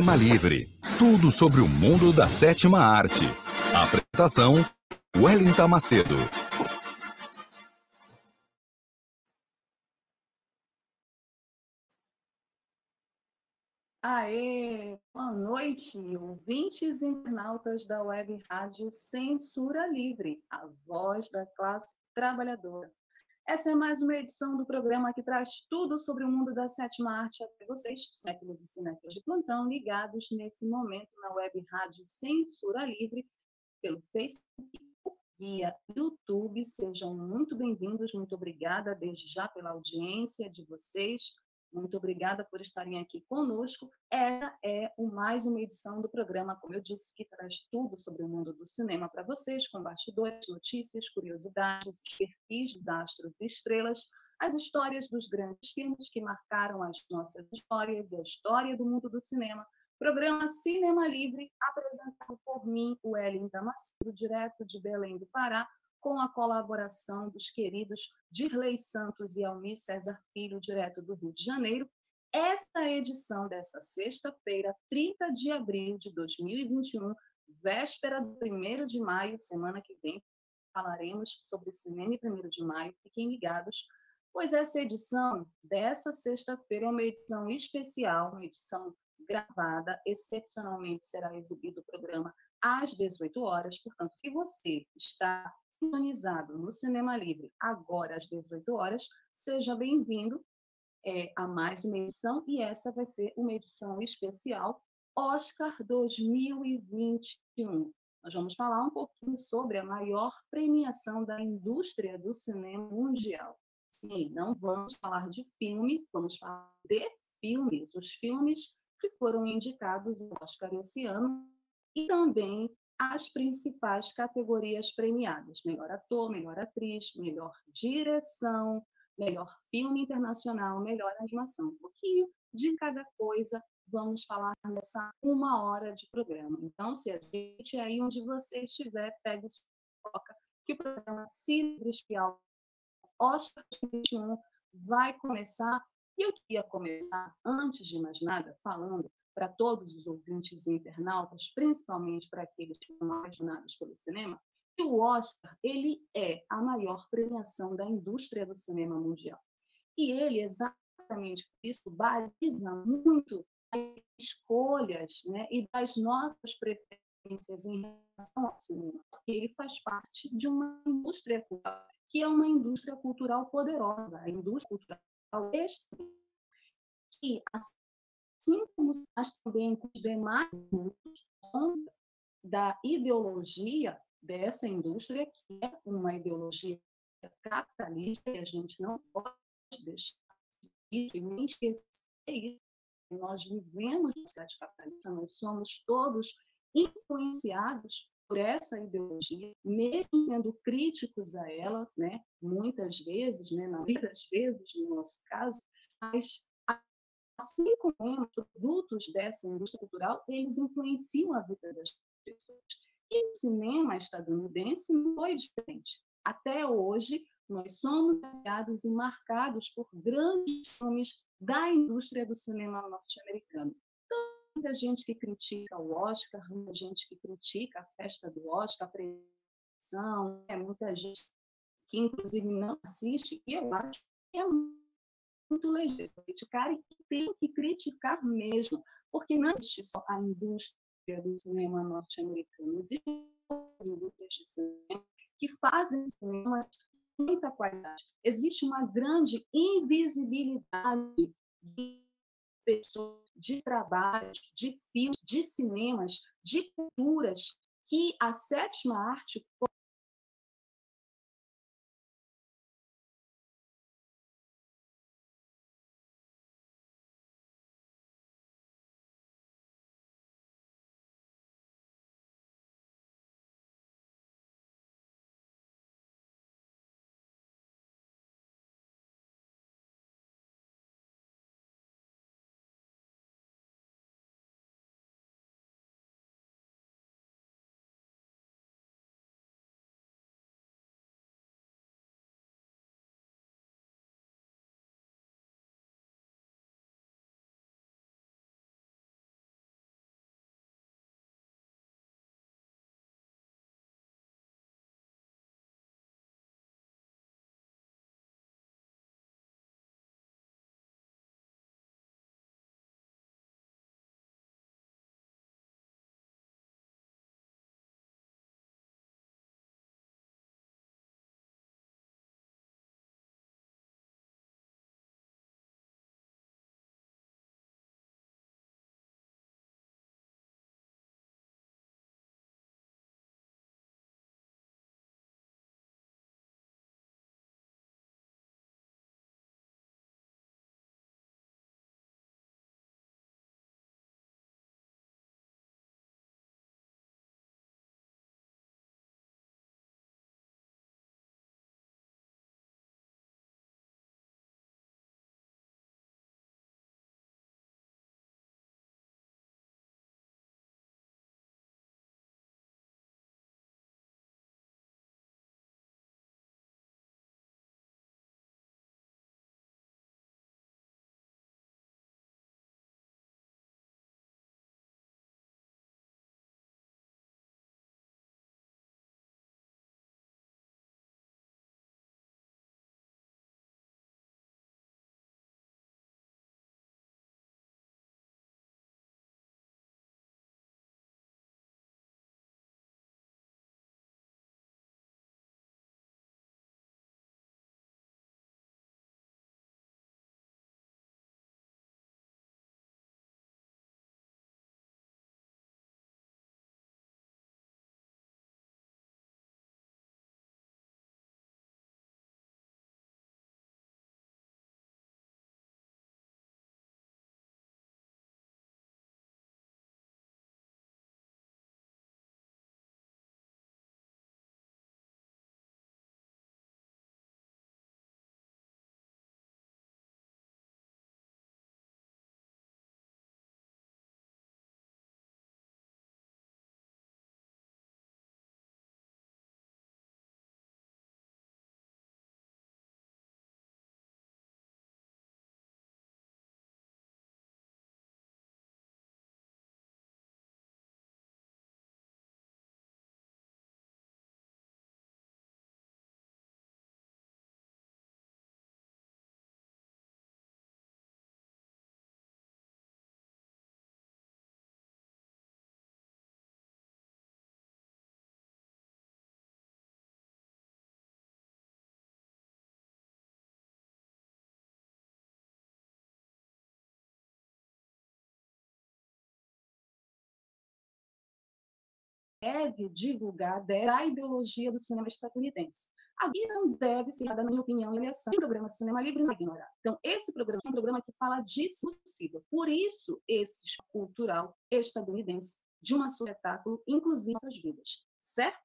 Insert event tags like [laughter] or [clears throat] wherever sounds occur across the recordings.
Cinema Livre. Tudo sobre o mundo da sétima arte. Apresentação: Wellington Macedo. Aê, boa noite, ouvintes internautas da Web Rádio Censura Livre, a voz da classe trabalhadora. Essa é mais uma edição do programa que traz tudo sobre o mundo da sétima arte até vocês, séculos e cinéfilos de plantão, ligados nesse momento na web rádio Censura Livre, pelo Facebook, via YouTube. Sejam muito bem-vindos, muito obrigada desde já pela audiência de vocês. Muito obrigada por estarem aqui conosco. Essa é o mais uma edição do programa, como eu disse, que traz tudo sobre o mundo do cinema para vocês, com bastidores, notícias, curiosidades, os perfis dos astros e estrelas, as histórias dos grandes filmes que marcaram as nossas histórias e a história do mundo do cinema. Programa Cinema Livre, apresentado por mim, o Ellen Damasceno, direto de Belém do Pará, com a colaboração dos queridos Dirley Santos e Almir César Filho, direto do Rio de Janeiro. Esta edição dessa sexta-feira, 30 de abril de 2021, véspera do 1 de maio, semana que vem, falaremos sobre cinema e 1 de maio. Fiquem ligados, pois essa edição dessa sexta-feira é uma edição especial, uma edição gravada. Excepcionalmente será exibido o programa às 18 horas. Portanto, se você está sintonizado no Cinema Livre agora às 18 horas, seja bem-vindo é, a mais uma edição e essa vai ser uma edição especial Oscar 2021. Nós vamos falar um pouquinho sobre a maior premiação da indústria do cinema mundial. Sim, não vamos falar de filme, vamos falar de filmes, os filmes que foram indicados ao Oscar esse ano e também as principais categorias premiadas: melhor ator, melhor atriz, melhor direção, melhor filme internacional, melhor animação. Um pouquinho de cada coisa vamos falar nessa uma hora de programa. Então, se a gente aí onde você estiver, pegue sua foca, que o programa Cine Espial Oscar 21 vai começar. E eu queria começar, antes de mais nada, falando para todos os ouvintes e internautas, principalmente para aqueles que são apaixonados pelo cinema, que o Oscar ele é a maior premiação da indústria do cinema mundial. E ele, exatamente por isso, baliza muito as escolhas né, e das nossas preferências em relação ao cinema, ele faz parte de uma indústria cultural, que é uma indústria cultural poderosa, a indústria cultural que, assim assim como faz também com os demais da ideologia dessa indústria, que é uma ideologia capitalista, e a gente não pode deixar de esquecer isso. Nós vivemos no sociedade capitalista, nós somos todos influenciados por essa ideologia, mesmo sendo críticos a ela, né, muitas vezes, né, na maioria das vezes, no nosso caso, mas assim como os produtos dessa indústria cultural, eles influenciam a vida das pessoas. E o cinema estadunidense não foi diferente. Até hoje, nós somos baseados e marcados por grandes filmes da indústria do cinema norte-americano. Então, muita gente que critica o Oscar, muita gente que critica a festa do Oscar, a premiação, é muita gente que, inclusive, não assiste, e eu acho que é muito legítimo criticar e tem que criticar mesmo, porque não existe só a indústria do cinema norte-americano, existem outras indústrias de cinema que fazem cinema muita qualidade. Existe uma grande invisibilidade de pessoas, de trabalhos, de filmes, de cinemas, de culturas que a sétima arte deve divulgar a ideologia do cinema estadunidense. A guia não deve ser dada, na minha opinião, eleição. O programa Cinema Livre não é ignorar. Então, esse programa é um programa que fala disso possível. Por isso, esse cultural estadunidense de um espetáculo, inclusive nossas vidas, certo?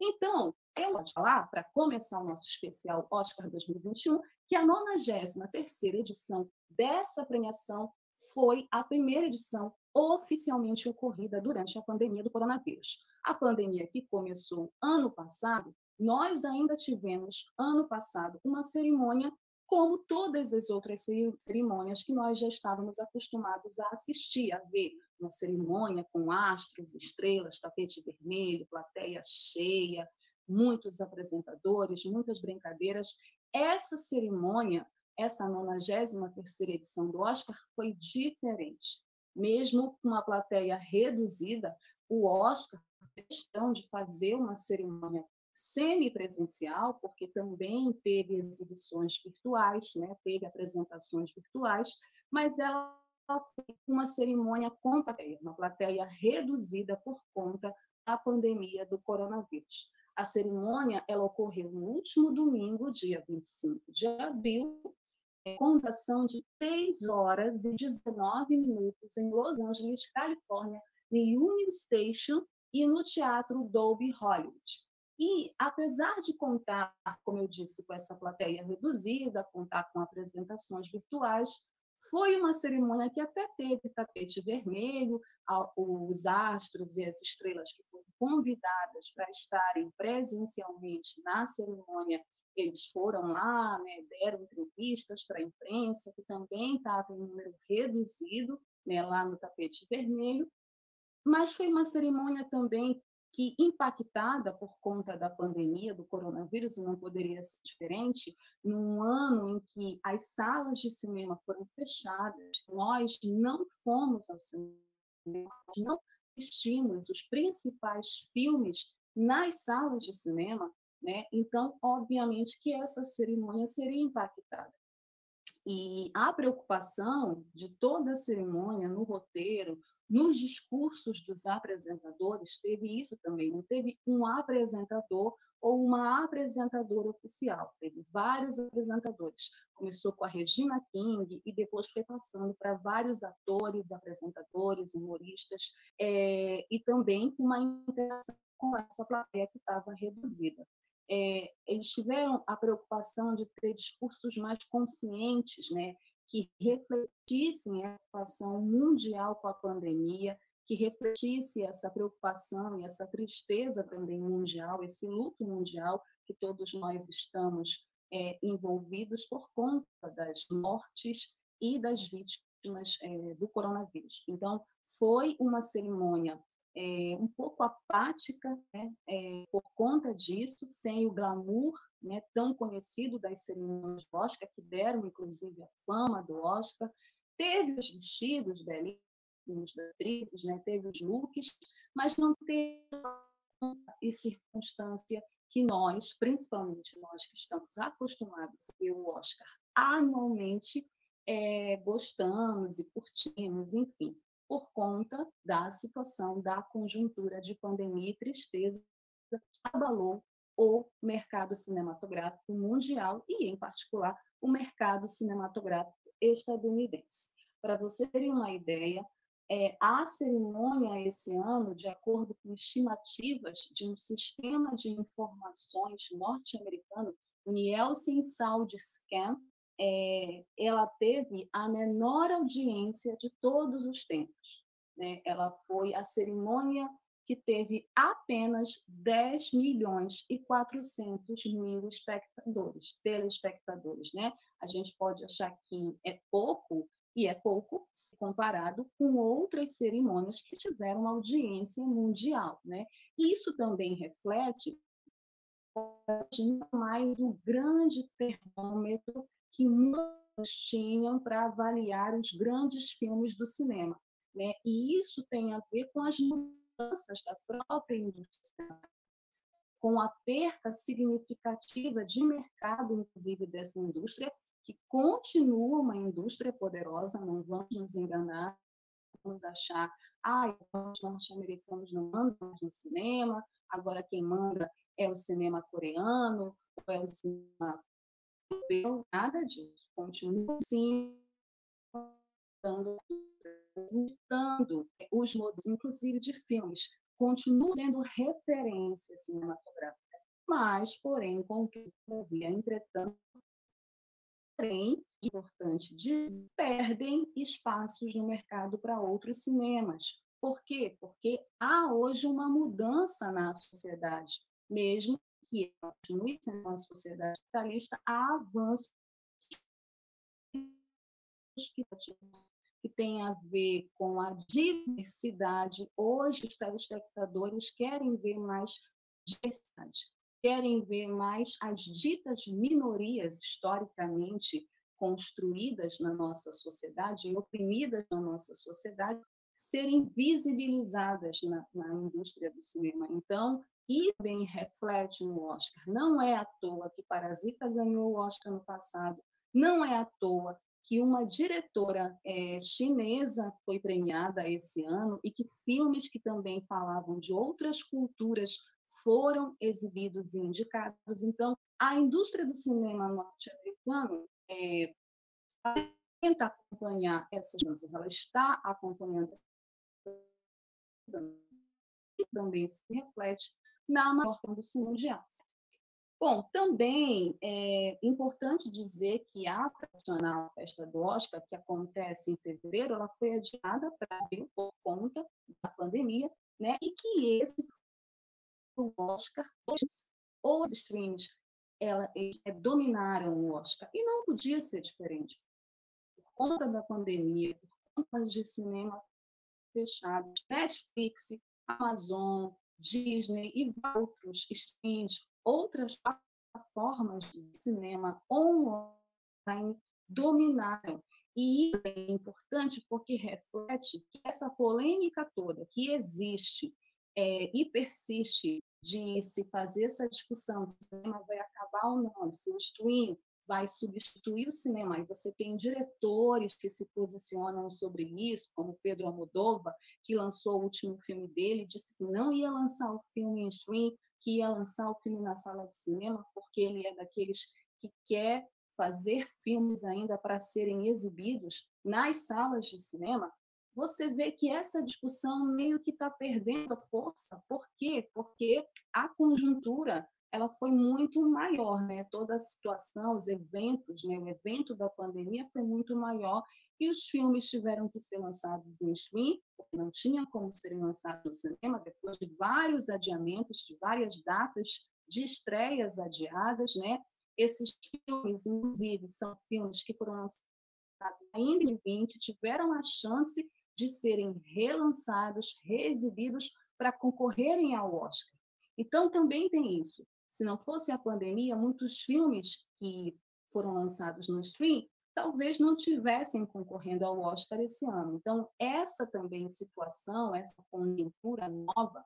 Então, eu vou falar, para começar o nosso especial Oscar 2021, que a 93 edição dessa premiação foi a primeira edição oficialmente ocorrida durante a pandemia do coronavírus. A pandemia que começou ano passado, nós ainda tivemos ano passado uma cerimônia como todas as outras cerimônias que nós já estávamos acostumados a assistir, a ver, uma cerimônia com astros, estrelas, tapete vermelho, plateia cheia, muitos apresentadores, muitas brincadeiras. Essa cerimônia, essa 93ª edição do Oscar foi diferente mesmo com uma plateia reduzida, o Oscar questão de fazer uma cerimônia semipresencial, porque também teve exibições virtuais, né? teve apresentações virtuais, mas ela foi uma cerimônia com plateia, uma plateia reduzida por conta da pandemia do coronavírus. A cerimônia ela ocorreu no último domingo, dia 25 de abril, com duração de 3 horas e 19 minutos em Los Angeles, Califórnia, no Union Station e no Teatro Dolby Hollywood. E, apesar de contar, como eu disse, com essa plateia reduzida, contar com apresentações virtuais, foi uma cerimônia que até teve tapete vermelho, os astros e as estrelas que foram convidadas para estarem presencialmente na cerimônia, eles foram lá, né, deram entrevistas para a imprensa, que também estava em número reduzido né, lá no tapete vermelho, mas foi uma cerimônia também que, impactada por conta da pandemia do coronavírus, e não poderia ser diferente, num ano em que as salas de cinema foram fechadas, nós não fomos ao cinema, não assistimos os principais filmes nas salas de cinema, né? Então, obviamente que essa cerimônia seria impactada. E a preocupação de toda a cerimônia no roteiro, nos discursos dos apresentadores, teve isso também, não teve um apresentador ou uma apresentadora oficial, teve vários apresentadores. Começou com a Regina King e depois foi passando para vários atores, apresentadores, humoristas, é, e também uma interação com essa plateia que estava reduzida. É, eles tiveram a preocupação de ter discursos mais conscientes, né, que refletissem a situação mundial com a pandemia, que refletisse essa preocupação e essa tristeza também mundial, esse luto mundial que todos nós estamos é, envolvidos por conta das mortes e das vítimas é, do coronavírus. Então, foi uma cerimônia é, um pouco apática né, é, por conta disso, sem o glamour né, tão conhecido das cerimônias do Oscar, que deram inclusive a fama do Oscar. Teve os vestidos belíssimos das atrizes, né, teve os looks, mas não teve e circunstância que nós, principalmente nós que estamos acostumados a ver o Oscar anualmente, é, gostamos e curtimos, enfim por conta da situação da conjuntura de pandemia e tristeza que abalou o mercado cinematográfico mundial e, em particular, o mercado cinematográfico estadunidense. Para você terem uma ideia, é, a cerimônia esse ano, de acordo com estimativas de um sistema de informações norte-americano, o Nielsen Sound Scan, é, ela teve a menor audiência de todos os tempos. Né? Ela foi a cerimônia que teve apenas 10 milhões e 400 mil espectadores, telespectadores. Né? A gente pode achar que é pouco, e é pouco comparado com outras cerimônias que tiveram audiência mundial. Né? Isso também reflete mais um grande termômetro que muitos tinham para avaliar os grandes filmes do cinema. Né? E isso tem a ver com as mudanças da própria indústria, com a perda significativa de mercado, inclusive, dessa indústria, que continua uma indústria poderosa, não vamos nos enganar, vamos achar, ah, os norte-americanos não mandam no cinema, agora quem manda é o cinema coreano, ou é o cinema europeu, nada disso. Continua sim imitando os modos, inclusive de filmes, continua sendo referência cinematográfica, mas, porém, contudo, entretanto, porém, importante dizer, perdem espaços no mercado para outros cinemas. Por quê? Porque há hoje uma mudança na sociedade, mesmo que continue sendo uma sociedade capitalista, há avanços que, tem a ver com a diversidade. Hoje, os telespectadores querem ver mais diversidade, querem ver mais as ditas minorias historicamente construídas na nossa sociedade e oprimidas na nossa sociedade serem visibilizadas na, na indústria do cinema. Então, e também reflete no Oscar. Não é à toa que Parasita ganhou o Oscar no passado, não é à toa que uma diretora é, chinesa foi premiada esse ano e que filmes que também falavam de outras culturas foram exibidos e indicados. Então, a indústria do cinema norte-americano é, tenta acompanhar essas danças, ela está acompanhando e também se reflete na maior indústria mundial. Bom, também é importante dizer que a tradicional festa do Oscar, que acontece em fevereiro, ela foi adiada para abril por conta da pandemia, né? E que esse o Oscar, os streams, ela, eles, é, dominaram o Oscar e não podia ser diferente por conta da pandemia, por conta de cinema fechado, Netflix, Amazon, Disney e outros streams outras plataformas de cinema online dominaram. E isso é importante porque reflete que essa polêmica toda que existe é, e persiste de se fazer essa discussão se o cinema vai acabar ou não, se o vai substituir o cinema. E você tem diretores que se posicionam sobre isso, como Pedro Almodóvar, que lançou o último filme dele, disse que não ia lançar o filme em stream, que ia lançar o filme na sala de cinema, porque ele é daqueles que quer fazer [laughs] filmes ainda para serem exibidos nas salas de cinema, você vê que essa discussão meio que está perdendo força. Por quê? Porque a conjuntura ela foi muito maior, né? Toda a situação, os eventos, né? O evento da pandemia foi muito maior e os filmes tiveram que ser lançados em stream, porque não tinha como serem lançados no cinema, depois de vários adiamentos, de várias datas de estreias adiadas, né? Esses filmes, inclusive, são filmes que foram lançados ainda em 2020, tiveram a chance de serem relançados, reexibidos para concorrerem ao Oscar. Então, também tem isso. Se não fosse a pandemia, muitos filmes que foram lançados no stream talvez não tivessem concorrendo ao Oscar esse ano. Então, essa também situação, essa conjuntura nova,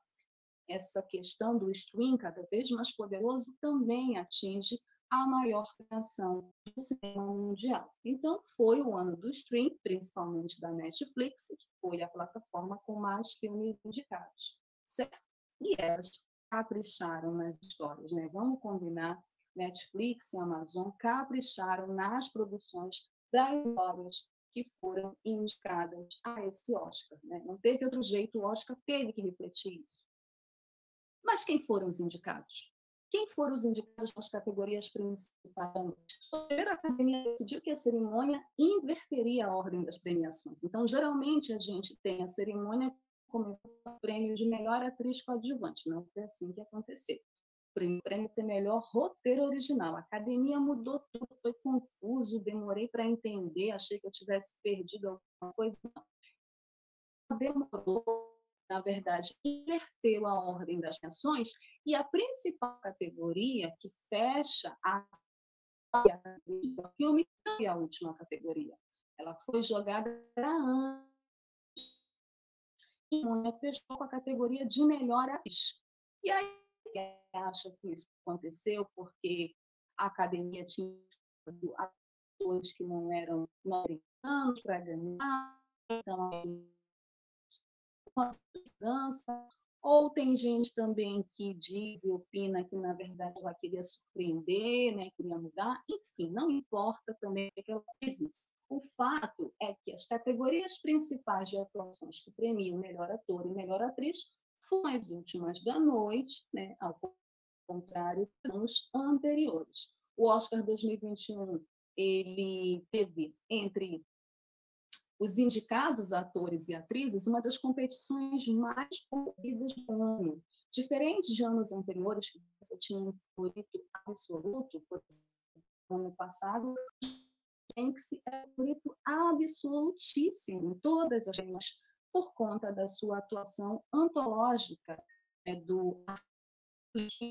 essa questão do stream cada vez mais poderoso também atinge a maior criação do cinema mundial. Então, foi o ano do stream, principalmente da Netflix, que foi a plataforma com mais filmes indicados, certo? E elas capricharam nas histórias, né? Vamos combinar Netflix e Amazon capricharam nas produções das obras que foram indicadas a esse Oscar. Né? Não teve outro jeito, o Oscar teve que refletir isso. Mas quem foram os indicados? Quem foram os indicados nas categorias principais da noite? A academia decidiu que a cerimônia inverteria a ordem das premiações. Então, geralmente, a gente tem a cerimônia começando com o prêmio de melhor atriz coadjuvante. Não foi assim que aconteceu prêmio, prêmio ter melhor roteiro original. A academia mudou tudo, foi confuso, demorei para entender, achei que eu tivesse perdido alguma coisa. Não. Demorou, na verdade, inverteu a ordem das ações e a principal categoria que fecha a filme foi a última categoria. Ela foi jogada para antes. E fechou com a categoria de melhor atriz. E aí acha que isso aconteceu porque a academia tinha atores que não eram norte-americanos para ganhar, então dança. Ou tem gente também que diz e opina que, na verdade, ela queria surpreender, né, queria mudar. Enfim, não importa também que ela fez isso. O fato é que as categorias principais de atuações que premiam melhor ator e melhor atriz foram as últimas da noite, né, ao contrário dos anos anteriores. O Oscar 2021 ele teve entre os indicados atores e atrizes uma das competições mais concorridas do ano. Diferente de anos anteriores, que você tinha um favorito absoluto, por exemplo, no ano passado, Banks é favorito absolutíssimo em todas as temas por conta da sua atuação antológica né, do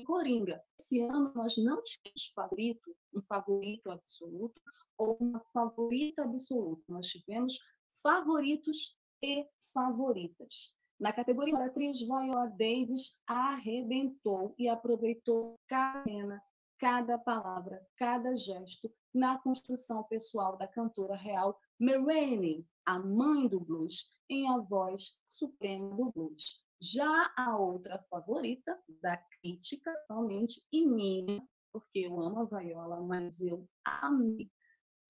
Coringa. Esse ano nós não tivemos favorito, um favorito absoluto ou uma favorita absoluta. Nós tivemos favoritos e favoritas. Na categoria atriz, Viola Davis arrebentou e aproveitou cada cena, cada palavra, cada gesto na construção pessoal da cantora real Marilyn, a mãe do blues, em a voz suprema do blues. Já a outra favorita da crítica, somente e minha, porque eu amo a Viola, mas eu amei,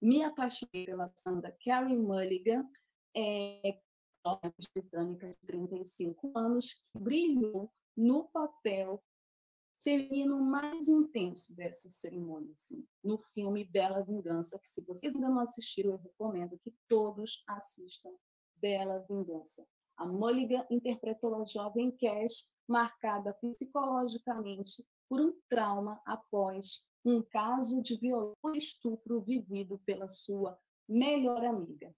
me apaixonei pela Sandra Carrie Mulligan, é, britânica de 35 anos, que brilhou no papel feminino mais intenso dessa cerimônia, assim, no filme Bela Vingança, que se vocês ainda não assistiram, eu recomendo que todos assistam Bela Vingança. A Mulligan interpretou a jovem Cash, marcada psicologicamente por um trauma após um caso de violência e estupro vivido pela sua melhor amiga.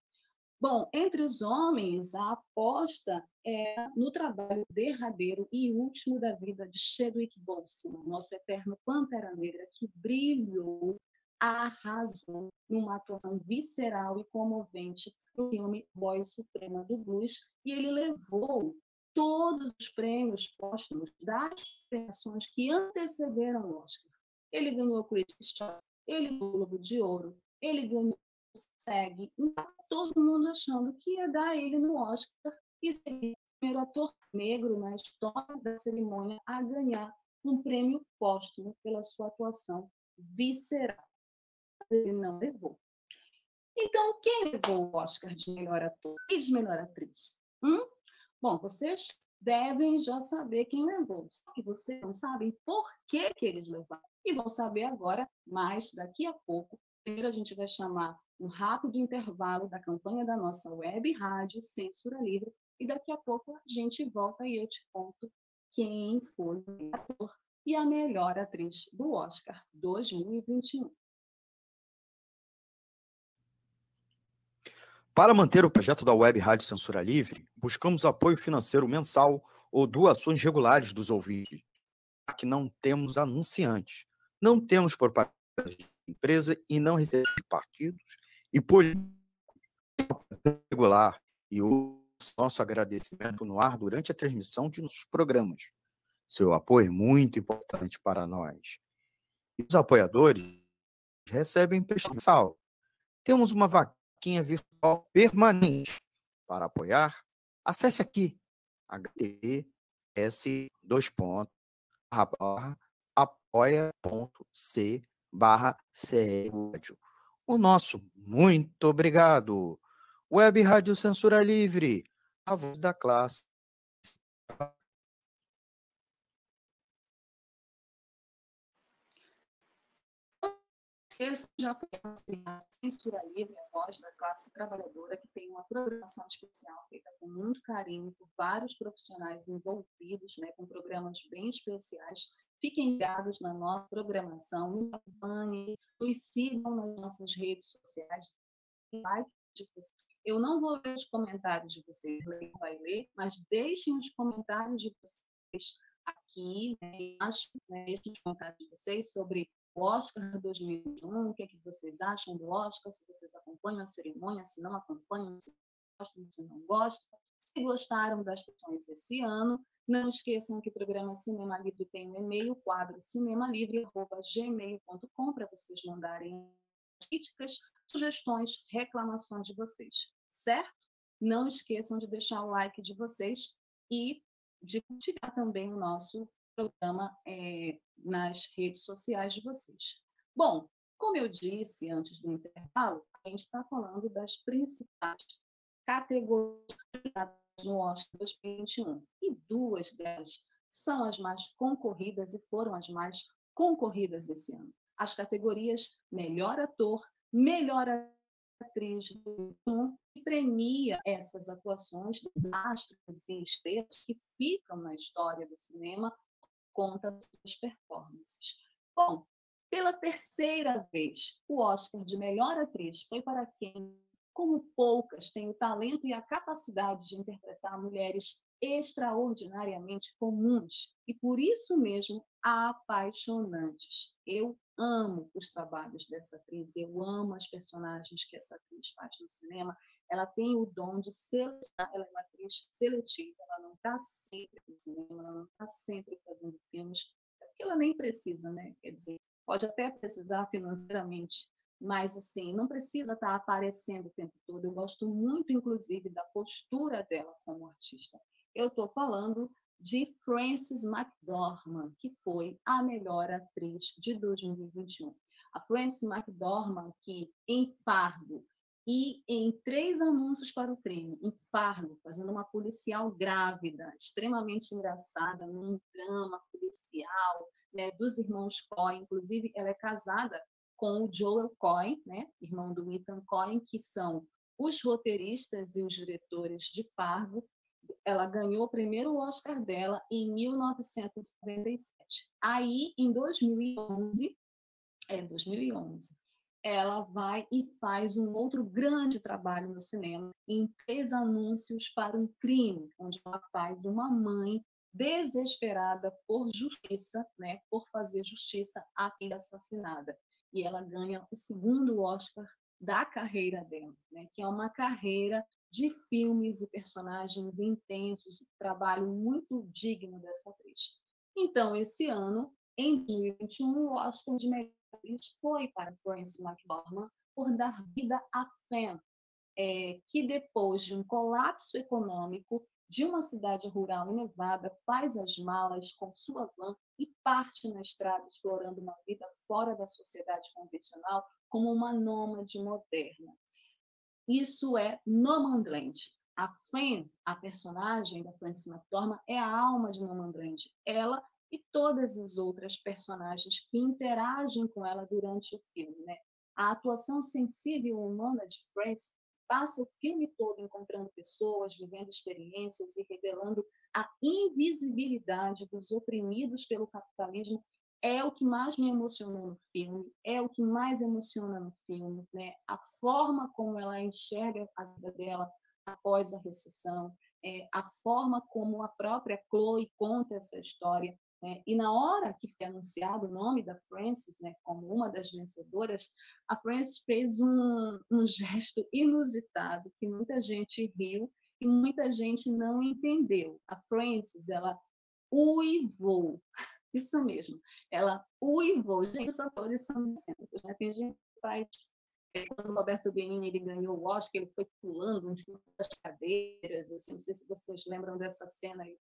Bom, entre os homens, a aposta é no trabalho derradeiro e último da vida de Chadwick Boseman, nosso eterno Pantera Negra, que brilhou, arrasou numa atuação visceral e comovente no filme Voz Suprema do Blues, e ele levou todos os prêmios póstumos das premiações que antecederam o Oscar. Ele ganhou o Critics' Choice, ele ganhou o Globo de Ouro, ele ganhou segue. Então, todo mundo achando que ia dar ele no Oscar e seria o primeiro ator negro na história da cerimônia a ganhar um prêmio póstumo pela sua atuação visceral. Ele não levou. Então, quem levou o Oscar de melhor ator e de melhor atriz? Hum? Bom, vocês devem já saber quem levou, só que vocês não sabem por que, que eles levaram. E vão saber agora, mais daqui a pouco. Primeiro a gente vai chamar um rápido intervalo da campanha da nossa web rádio Censura Livre e daqui a pouco a gente volta e eu te conto quem foi o ator e a melhor atriz do Oscar 2021. Para manter o projeto da Web Rádio Censura Livre, buscamos apoio financeiro mensal ou doações regulares dos ouvintes, que não temos anunciantes, não temos propaganda de empresa e não recebemos partidos e político regular e o nosso agradecimento no ar durante a transmissão de nossos programas. Seu apoio é muito importante para nós. E os apoiadores recebem prestação. Temos uma vaquinha virtual permanente. Para apoiar, acesse aqui hts dois pontos, apoia.c barra o nosso muito obrigado. Web Rádio Censura Livre, a voz da classe. Já Censura Livre, a voz da classe trabalhadora, que tem uma programação especial feita com muito carinho por vários profissionais envolvidos, né, com programas bem especiais Fiquem ligados na nossa programação, nos acompanhem, nos sigam nas nossas redes sociais. Eu não vou ler os comentários de vocês, eu vai ler, mas deixem os comentários de vocês aqui, né, acho, né, deixem os comentários de vocês sobre o Oscar 2021, o que, é que vocês acham do Oscar, se vocês acompanham a cerimônia, se não acompanham, se gostam, se não gostam, se gostaram das questões esse ano, não esqueçam que o programa Cinema Livre tem um e-mail, quadro cinemalivre.gmail.com, para vocês mandarem críticas, sugestões, reclamações de vocês, certo? Não esqueçam de deixar o like de vocês e de compartilhar também o nosso programa é, nas redes sociais de vocês. Bom, como eu disse antes do intervalo, a gente está falando das principais categorias no Oscar 2021. E duas delas são as mais concorridas e foram as mais concorridas esse ano. As categorias Melhor Ator, Melhor Atriz do e premia essas atuações dos astros e estrelas que ficam na história do cinema conta suas performances. Bom, pela terceira vez, o Oscar de Melhor Atriz foi para quem como poucas têm o talento e a capacidade de interpretar mulheres extraordinariamente comuns e, por isso mesmo, apaixonantes. Eu amo os trabalhos dessa atriz, eu amo as personagens que essa atriz faz no cinema. Ela tem o dom de selecionar, ela é uma atriz seletiva, ela não está sempre no cinema, ela não está sempre fazendo filmes, porque ela nem precisa, né? Quer dizer, pode até precisar financeiramente, mas assim, não precisa estar tá aparecendo o tempo todo. Eu gosto muito, inclusive, da postura dela como artista. Eu estou falando de Frances McDormand, que foi a melhor atriz de 2021. A Frances McDormand, que em Fargo e em três anúncios para o crime, em Fargo, fazendo uma policial grávida, extremamente engraçada, num drama policial, né, dos irmãos Coen, inclusive ela é casada com o Joel Coen, né, irmão do Ethan Coen, que são os roteiristas e os diretores de Fargo, ela ganhou o primeiro Oscar dela em 1997. Aí, em 2011, é 2011, ela vai e faz um outro grande trabalho no cinema em três anúncios para um crime, onde ela faz uma mãe desesperada por justiça, né, por fazer justiça à filha assassinada. E ela ganha o segundo Oscar da carreira dela, né, que é uma carreira de filmes e personagens intensos, trabalho muito digno dessa atriz. Então, esse ano, em 2021, o Oscar de melhor atriz foi para Florence McDormand por dar vida à Femme, é, que depois de um colapso econômico de uma cidade rural em Nevada, faz as malas com sua van e parte na estrada explorando uma vida fora da sociedade convencional como uma nômade moderna. Isso é Nomadland. A Fen, a personagem da Frances McDormand, é a alma de Nomadland. Ela e todas as outras personagens que interagem com ela durante o filme. Né? A atuação sensível e humana de Frances passa o filme todo encontrando pessoas, vivendo experiências e revelando a invisibilidade dos oprimidos pelo capitalismo é o que mais me emocionou no filme, é o que mais emociona no filme, né? A forma como ela enxerga a vida dela após a recessão, é, a forma como a própria Chloe conta essa história, né? E na hora que foi anunciado o nome da Frances, né, como uma das vencedoras, a Frances fez um, um gesto inusitado que muita gente riu e muita gente não entendeu. A Frances, ela uivou isso mesmo. Ela uivou. Gente, os atores são excêntricos, né? Tem gente que faz. É, quando o Roberto Benigni ele ganhou o Oscar, ele foi pulando em cima das cadeiras. Assim, não sei se vocês lembram dessa cena aí.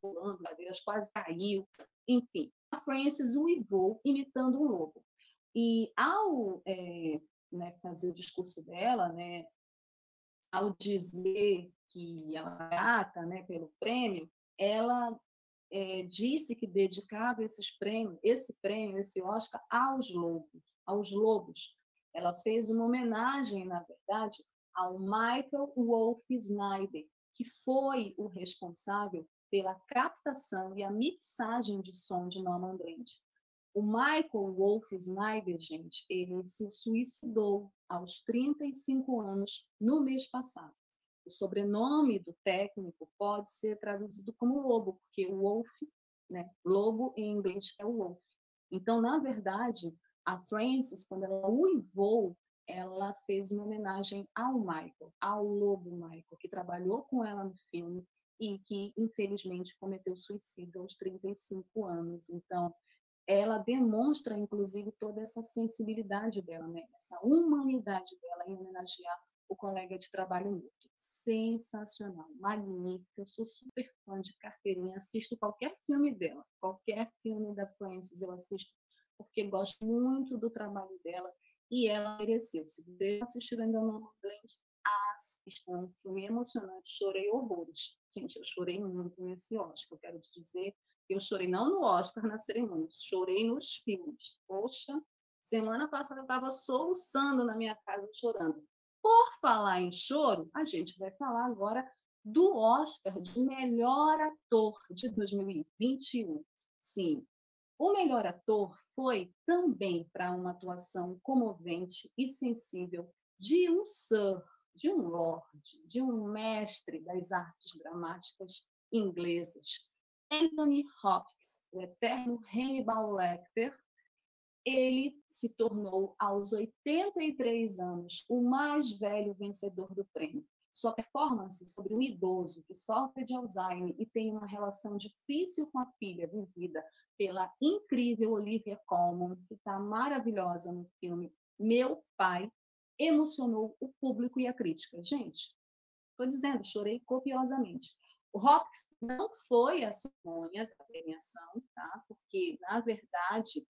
Pulando cadeiras, quase caiu. Enfim, a Frances uivou imitando um lobo. E ao é, né, fazer o discurso dela, né, ao dizer que ela é grata né, pelo prêmio, ela é, disse que dedicava esses prêmios, esse prêmio, esse Oscar, aos lobos, aos lobos. Ela fez uma homenagem, na verdade, ao Michael Wolf Snyder, que foi o responsável pela captação e a mixagem de som de Nomadland. O Michael Wolf Snyder, gente, ele se suicidou aos 35 anos no mês passado. O sobrenome do técnico pode ser traduzido como lobo, porque o wolf, né, lobo em inglês é o wolf. Então, na verdade, a Frances, quando ela uivou, ela fez uma homenagem ao Michael, ao lobo Michael, que trabalhou com ela no filme e que, infelizmente, cometeu suicídio aos 35 anos. Então, ela demonstra, inclusive, toda essa sensibilidade dela, né? essa humanidade dela em homenagear o colega de trabalho mútuo sensacional, magnífica. Eu sou super fã de carteirinha, assisto qualquer filme dela, qualquer filme da Frances eu assisto, porque gosto muito do trabalho dela e ela mereceu. Se você assistiu ainda no Blend, É um filme emocionante, chorei horrores. Gente, eu chorei muito nesse Oscar. Eu quero te dizer eu chorei não no Oscar, na cerimônia, chorei nos filmes. Poxa, semana passada eu estava soluçando na minha casa, chorando. Por falar em choro, a gente vai falar agora do Oscar de melhor ator de 2021. Sim, o melhor ator foi também para uma atuação comovente e sensível de um Sir, de um lorde, de um mestre das artes dramáticas inglesas, Anthony Hopkins, o eterno Hannibal Lecter, ele se tornou, aos 83 anos, o mais velho vencedor do prêmio. Sua performance sobre um idoso que sofre de Alzheimer e tem uma relação difícil com a filha, vivida pela incrível Olivia Colman, que está maravilhosa no filme Meu Pai, emocionou o público e a crítica. Gente, estou dizendo, chorei copiosamente. O Hopkins não foi a cerimônia da premiação, tá? porque, na verdade,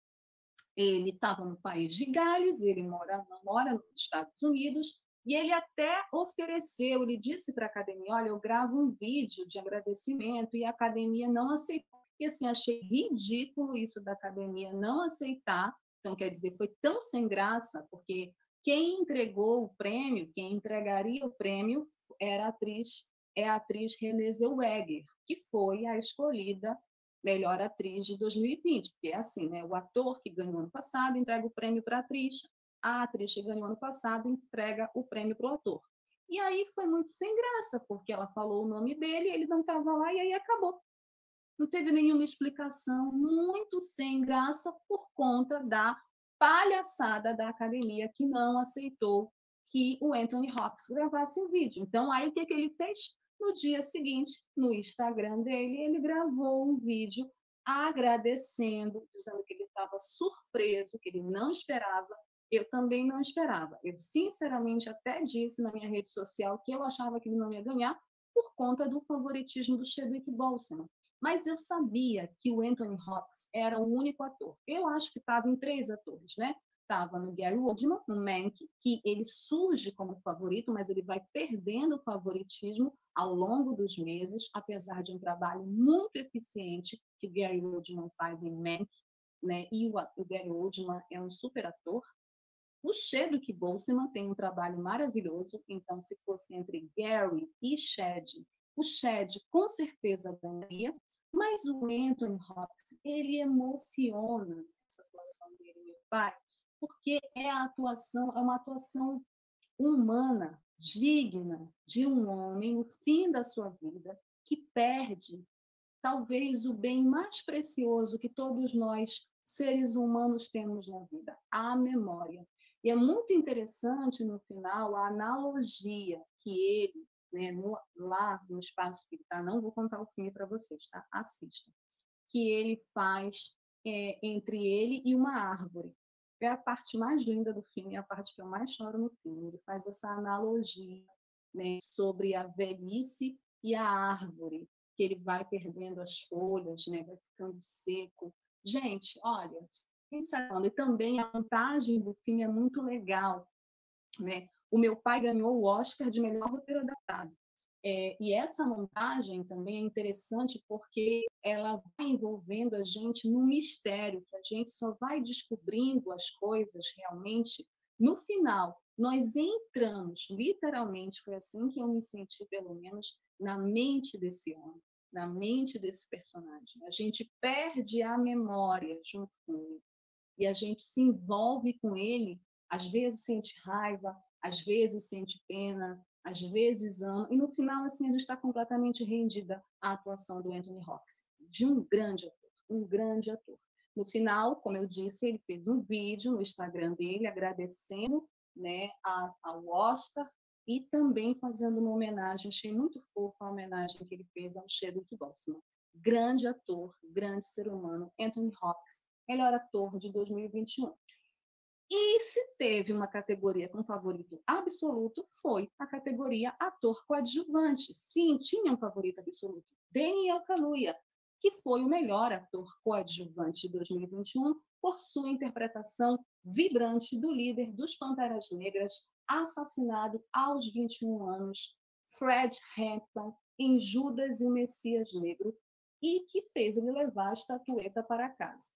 ele estava no país de Gales, ele mora, mora nos Estados Unidos, e ele até ofereceu, ele disse para a academia: Olha, eu gravo um vídeo de agradecimento, e a academia não aceitou. E assim, achei ridículo isso da academia não aceitar. Então, quer dizer, foi tão sem graça, porque quem entregou o prêmio, quem entregaria o prêmio, era a atriz, é a atriz Renée Zellweger, que foi a escolhida melhor atriz de 2020, porque é assim, né? O ator que ganhou ano passado entrega o prêmio para a atriz, a atriz que ganhou ano passado entrega o prêmio para o ator. E aí foi muito sem graça, porque ela falou o nome dele, ele não estava lá e aí acabou. Não teve nenhuma explicação, muito sem graça por conta da palhaçada da academia que não aceitou que o Anthony Hopkins gravasse o vídeo. Então, aí o que, que ele fez? No dia seguinte, no Instagram dele, ele gravou um vídeo agradecendo, dizendo que ele estava surpreso, que ele não esperava. Eu também não esperava. Eu, sinceramente, até disse na minha rede social que eu achava que ele não ia ganhar por conta do favoritismo do Chadwick Boseman. Mas eu sabia que o Anthony Hopkins era o único ator. Eu acho que estava em três atores, né? Estava no Gary Oldman, no Mank, que ele surge como favorito, mas ele vai perdendo o favoritismo ao longo dos meses, apesar de um trabalho muito eficiente que Gary Oldman faz em Mank, né? E o, o Gary Oldman é um super ator. O Chadwick Boseman tem um trabalho maravilhoso, então se fosse entre Gary e Chad, o Chad com certeza ganharia, mas o Anthony Hopkins, ele emociona essa atuação dele, meu pai, porque é a atuação, é uma atuação humana, digna de um homem no fim da sua vida que perde talvez o bem mais precioso que todos nós seres humanos temos na vida, a memória. E é muito interessante no final a analogia que ele né, no, lá no espaço está, não vou contar o filme para vocês, tá? Assistam. Que ele faz é, entre ele e uma árvore. É a parte mais linda do filme, é a parte que eu mais choro no filme. Ele faz essa analogia né, sobre a velhice e a árvore, que ele vai perdendo as folhas, né, vai ficando seco. Gente, olha, sinceramente, e também a montagem do filme é muito legal, né? O meu pai ganhou o Oscar de melhor roteiro adaptado. É, e essa montagem também é interessante porque ela vai envolvendo a gente num mistério, que a gente só vai descobrindo as coisas realmente no final. Nós entramos, literalmente, foi assim que eu me senti, pelo menos, na mente desse homem, na mente desse personagem. A gente perde a memória junto com ele. E a gente se envolve com ele, às vezes sente raiva, às vezes sente pena, às vezes ama, e no final, assim, a gente está completamente rendida à atuação do Anthony Hopkins, de um grande ator, um grande ator. No final, como eu disse, ele fez um vídeo no Instagram dele agradecendo né, ao Oscar e também fazendo uma homenagem, achei muito fofa a homenagem que ele fez ao Chadwick Boseman. Grande ator, grande ser humano, Anthony Hopkins, melhor ator de 2021. E se teve uma categoria com favorito absoluto, foi a categoria ator coadjuvante. Sim, tinha um favorito absoluto, Daniel Kaluuya, que foi o melhor ator coadjuvante de 2021 por sua interpretação vibrante do líder dos Panteras Negras, assassinado aos 21 anos, Fred Hampton, em Judas e o Messias Negro, e que fez ele levar a estatueta para casa.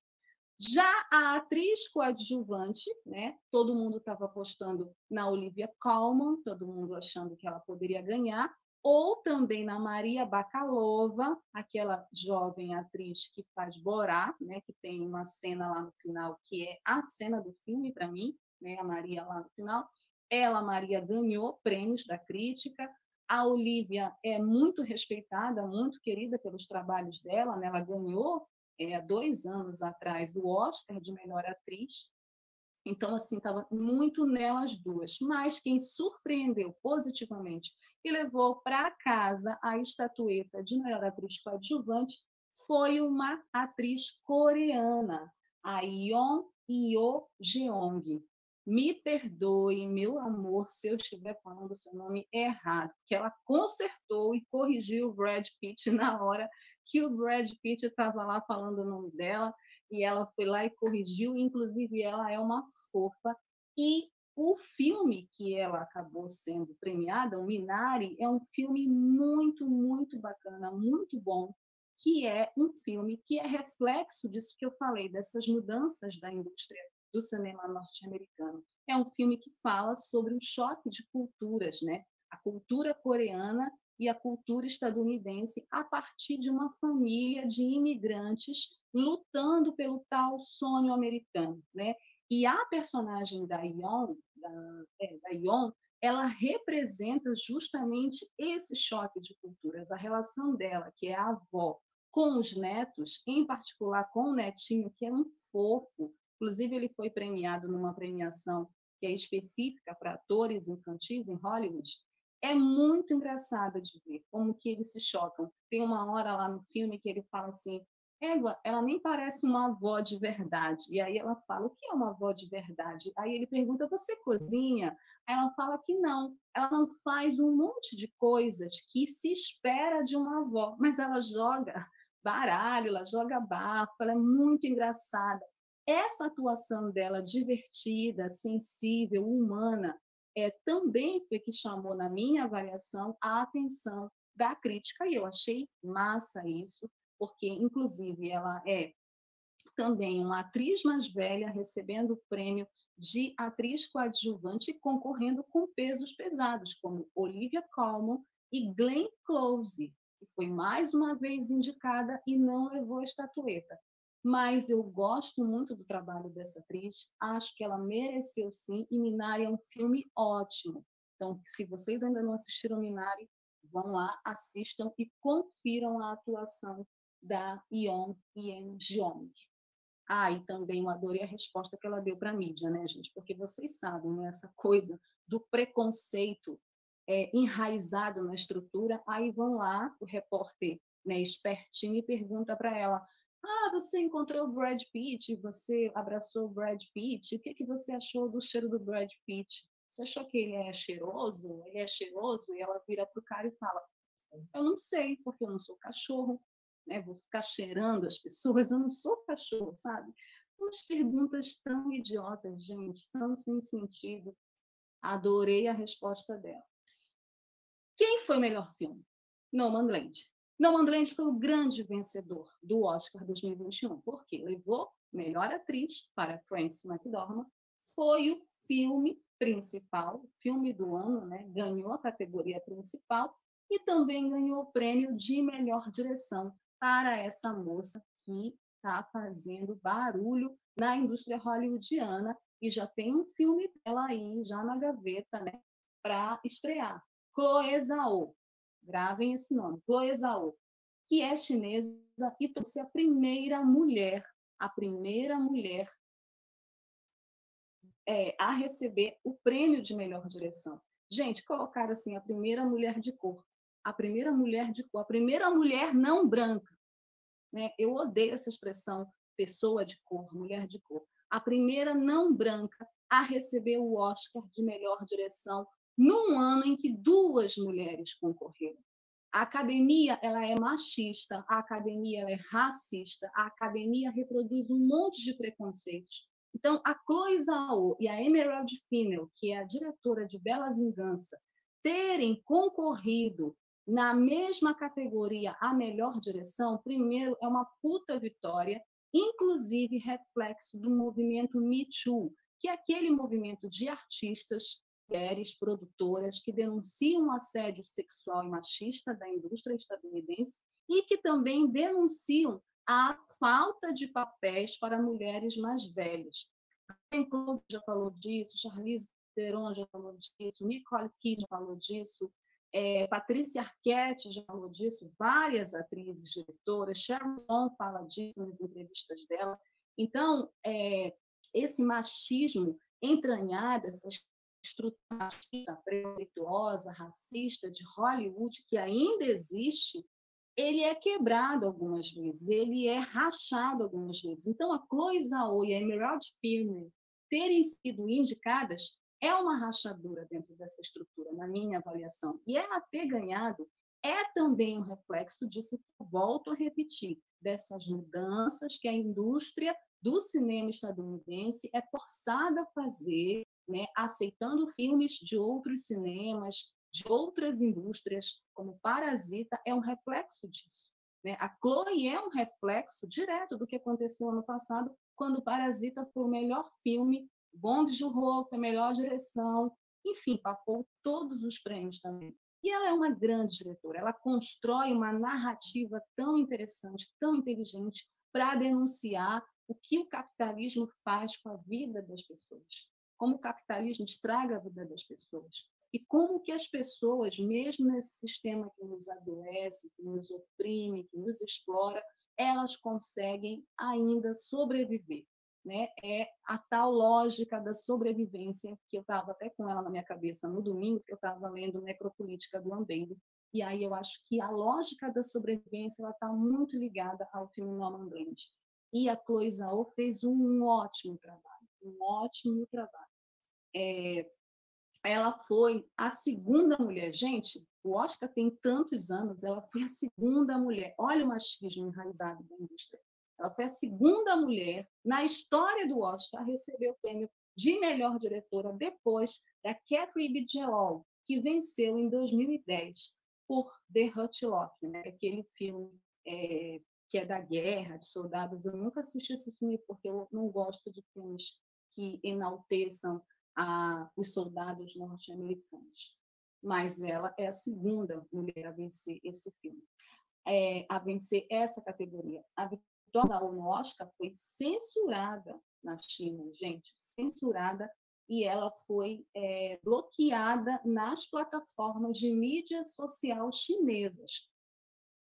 Já a atriz coadjuvante, né? Todo mundo estava apostando na Olivia Colman, todo mundo achando que ela poderia ganhar, ou também na Maria Bakalova, aquela jovem atriz que faz Borá, né? Que tem uma cena lá no final que é a cena do filme para mim, né? A Maria lá no final. Ela, Maria, ganhou prêmios da crítica. A Olivia é muito respeitada, muito querida pelos trabalhos dela. Né? Ela ganhou, é, dois anos atrás, o Oscar de melhor atriz. Então, assim, estava muito nelas duas. Mas quem surpreendeu positivamente e levou para casa a estatueta de melhor atriz coadjuvante foi uma atriz coreana, a Yeon Io Jeong. Me perdoe, meu amor, se eu estiver falando o seu nome errado, que ela consertou e corrigiu o Brad Pitt [laughs] na hora que o Brad Pitt estava lá falando o nome dela, e ela foi lá e corrigiu, inclusive ela é uma fofa. E o filme que ela acabou sendo premiada, o Minari, é um filme muito, muito bacana, muito bom, que é um filme que é reflexo disso que eu falei, dessas mudanças da indústria do cinema norte-americano. É um filme que fala sobre um choque de culturas, né? A cultura coreana e a cultura estadunidense a partir de uma família de imigrantes lutando pelo tal sonho americano, né? E a personagem da Yeon, da, é, da Yeon, ela representa justamente esse choque de culturas, a relação dela, que é a avó, com os netos, em particular com o netinho, que é um fofo. Inclusive, ele foi premiado numa premiação que é específica para atores infantis em Hollywood. É muito engraçado de ver como que eles se chocam. Tem uma hora lá no filme que ele fala assim: Égua, ela nem parece uma avó de verdade. E aí ela fala: o que é uma avó de verdade? Aí ele pergunta: você cozinha? Aí ela fala que não. Ela não faz um monte de coisas que se espera de uma avó, mas ela joga baralho, ela joga bafo, ela é muito engraçada. Essa atuação dela divertida, sensível, humana, é, também foi que chamou, na minha avaliação, a atenção da crítica, e eu achei massa isso, porque, inclusive, ela é também uma atriz mais velha recebendo o prêmio de atriz coadjuvante concorrendo com pesos pesados, como Olivia Colman e Glenn Close, que foi mais uma vez indicada e não levou a estatueta. Mas eu gosto muito do trabalho dessa atriz, acho que ela mereceu sim, e Minari é um filme ótimo. Então, se vocês ainda não assistiram Minari, vão lá, assistam e confiram a atuação da Yeon Yen Jeong. Ah, e também eu adorei a resposta que ela deu para a mídia, né, gente? Porque vocês sabem, né, essa coisa do preconceito é, enraizado na estrutura, aí vão lá, o repórter né, espertinho e pergunta para ela, ah, você encontrou o Brad Pitt, você abraçou o Brad Pitt, o que, que você achou do cheiro do Brad Pitt? Você achou que ele é cheiroso? Ele é cheiroso? E ela vira para o cara e fala, eu não sei, porque eu não sou cachorro, né? vou ficar cheirando as pessoas, eu não sou cachorro, sabe? Umas perguntas tão idiotas, gente, tão sem sentido. Adorei a resposta dela. Quem foi o melhor filme? Nomadland. Nomadland foi o grande vencedor do Oscar 2021, porque levou melhor atriz para Frances McDormand, foi o filme principal, filme do ano, né? ganhou a categoria principal e também ganhou o prêmio de melhor direção para essa moça que está fazendo barulho na indústria hollywoodiana e já tem um filme dela aí já na gaveta, né, para estrear. Chloe Zhao, gravem esse nome, Chloe Zhao, que é chinesa e trouxe a primeira mulher, a primeira mulher é, a receber o prêmio de melhor direção. Gente, colocaram assim, a primeira mulher de cor, a primeira mulher de cor, a primeira mulher não branca. Né? Eu odeio essa expressão pessoa de cor, mulher de cor. A primeira não branca a receber o Oscar de melhor direção num ano em que duas mulheres concorreram. A academia ela é machista, a academia ela é racista, a academia reproduz um monte de preconceitos. Então, a Chloe Zhao e a Emerald Fennell, que é a diretora de Bela Vingança, terem concorrido na mesma categoria a melhor direção, primeiro, é uma puta vitória, inclusive reflexo do movimento Me Too, que é aquele movimento de artistas mulheres produtoras que denunciam assédio sexual e machista da indústria estadunidense e que também denunciam a falta de papéis para mulheres mais velhas. A já falou disso, Charlize Theron já falou disso, Nicole Kidman falou disso, é, Patrícia Arquette já falou disso, várias atrizes, diretoras, Sharon Stone fala disso nas entrevistas dela. Então, é, esse machismo entranhado, essa estrutura preconceituosa, racista de Hollywood, que ainda existe, ele é quebrado algumas vezes, ele é rachado algumas vezes. Então, a Chloe Zhao e a Emerald Fennell terem sido indicadas é uma rachadura dentro dessa estrutura, na minha avaliação. E ela ter ganhado é também um reflexo disso que volto a repetir, dessas mudanças que a indústria do cinema estadunidense é forçada a fazer, né, aceitando filmes de outros cinemas, de outras indústrias, como Parasita, é um reflexo disso. Né? A Chloe é um reflexo direto do que aconteceu ano passado, quando Parasita foi o melhor filme, Bong Joon-ho foi a melhor direção, enfim, papou todos os prêmios também. E ela é uma grande diretora, ela constrói uma narrativa tão interessante, tão inteligente, para denunciar o que o capitalismo faz com a vida das pessoas, como o capitalismo estraga a vida das pessoas e como que as pessoas, mesmo nesse sistema que nos adoece, que nos oprime, que nos explora, elas conseguem ainda sobreviver. Né? É a tal lógica da sobrevivência que eu estava até com ela na minha cabeça no domingo, que eu estava lendo Necropolítica do Ambendo, e aí eu acho que a lógica da sobrevivência está muito ligada ao filme Nomadland. E a Chloe Zhao fez um ótimo trabalho, um ótimo trabalho. É, ela foi a segunda mulher. Gente, o Oscar tem tantos anos, ela foi a segunda mulher. Olha o machismo enraizado da indústria. Ela foi a segunda mulher na história do Oscar a receber o prêmio de melhor diretora depois da Catherine Bigelow, que venceu em 2010 por The Hurt Lock, né? aquele filme é, que é da guerra, de soldados. Eu nunca assisti esse filme porque eu não gosto de filmes que enalteçam a, os soldados norte-americanos. Mas ela é a segunda mulher a vencer esse filme, é, a vencer essa categoria. A Vitória no Oscar foi censurada na China, gente, censurada, e ela foi é, bloqueada nas plataformas de mídia social chinesas.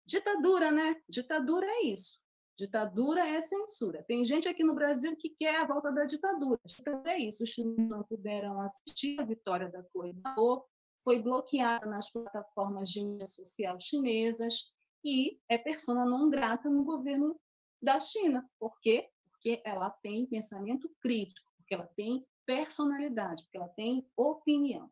Ditadura, né? Ditadura é isso. Ditadura é censura. Tem gente aqui no Brasil que quer a volta da ditadura. Ditadura é isso. Os chineses não puderam assistir a vitória da coisa. Ou foi bloqueada nas plataformas de mídia social chinesas e é persona não grata no governo da China. Por quê? Porque ela tem pensamento crítico, porque ela tem personalidade, porque ela tem opinião.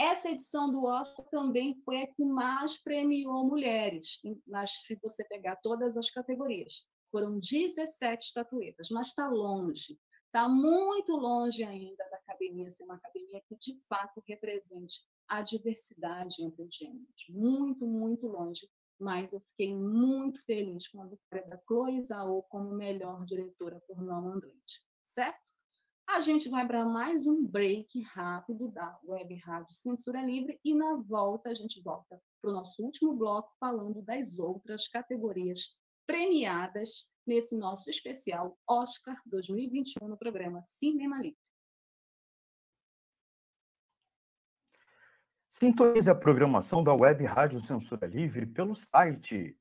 Essa edição do Oscar também foi a que mais premiou mulheres, nas, se você pegar todas as categorias. Foram 17 estatuetas, mas está longe, está muito longe ainda da academia ser uma academia que de fato represente a diversidade entre os gêneros. Muito, muito longe, mas eu fiquei muito feliz com a vitória da Chloe Zhao como melhor diretora por Nomadland, certo? A gente vai para mais um break rápido da Web Rádio Censura Livre e na volta a gente volta para o nosso último bloco falando das outras categorias premiadas nesse nosso especial Oscar 2021 no programa Cinema Livre. Sintonize a programação da Web Rádio Censura Livre pelo site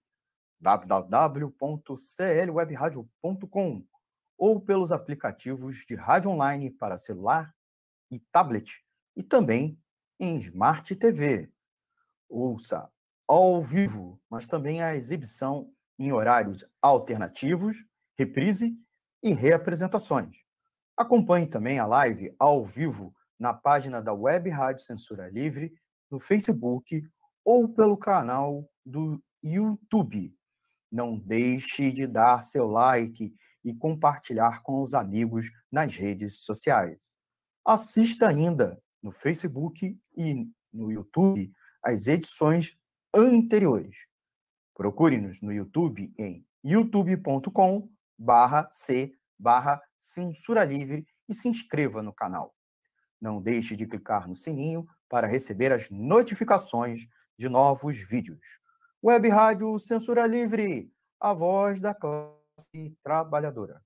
www.clwebradio.com ou pelos aplicativos de rádio online para celular e tablet, e também em Smart TV. Ouça ao vivo, mas também a exibição em horários alternativos, reprise e reapresentações. Acompanhe também a live ao vivo na página da Web Rádio Censura Livre, no Facebook ou pelo canal do YouTube. Não deixe de dar seu like e compartilhar com os amigos nas redes sociais. Assista ainda no Facebook e no YouTube as edições anteriores. Procure-nos no YouTube em youtube.com c censura livre e se inscreva no canal. Não deixe de clicar no sininho para receber as notificações de novos vídeos. Web Rádio Censura Livre, a voz da classe trabalhadora.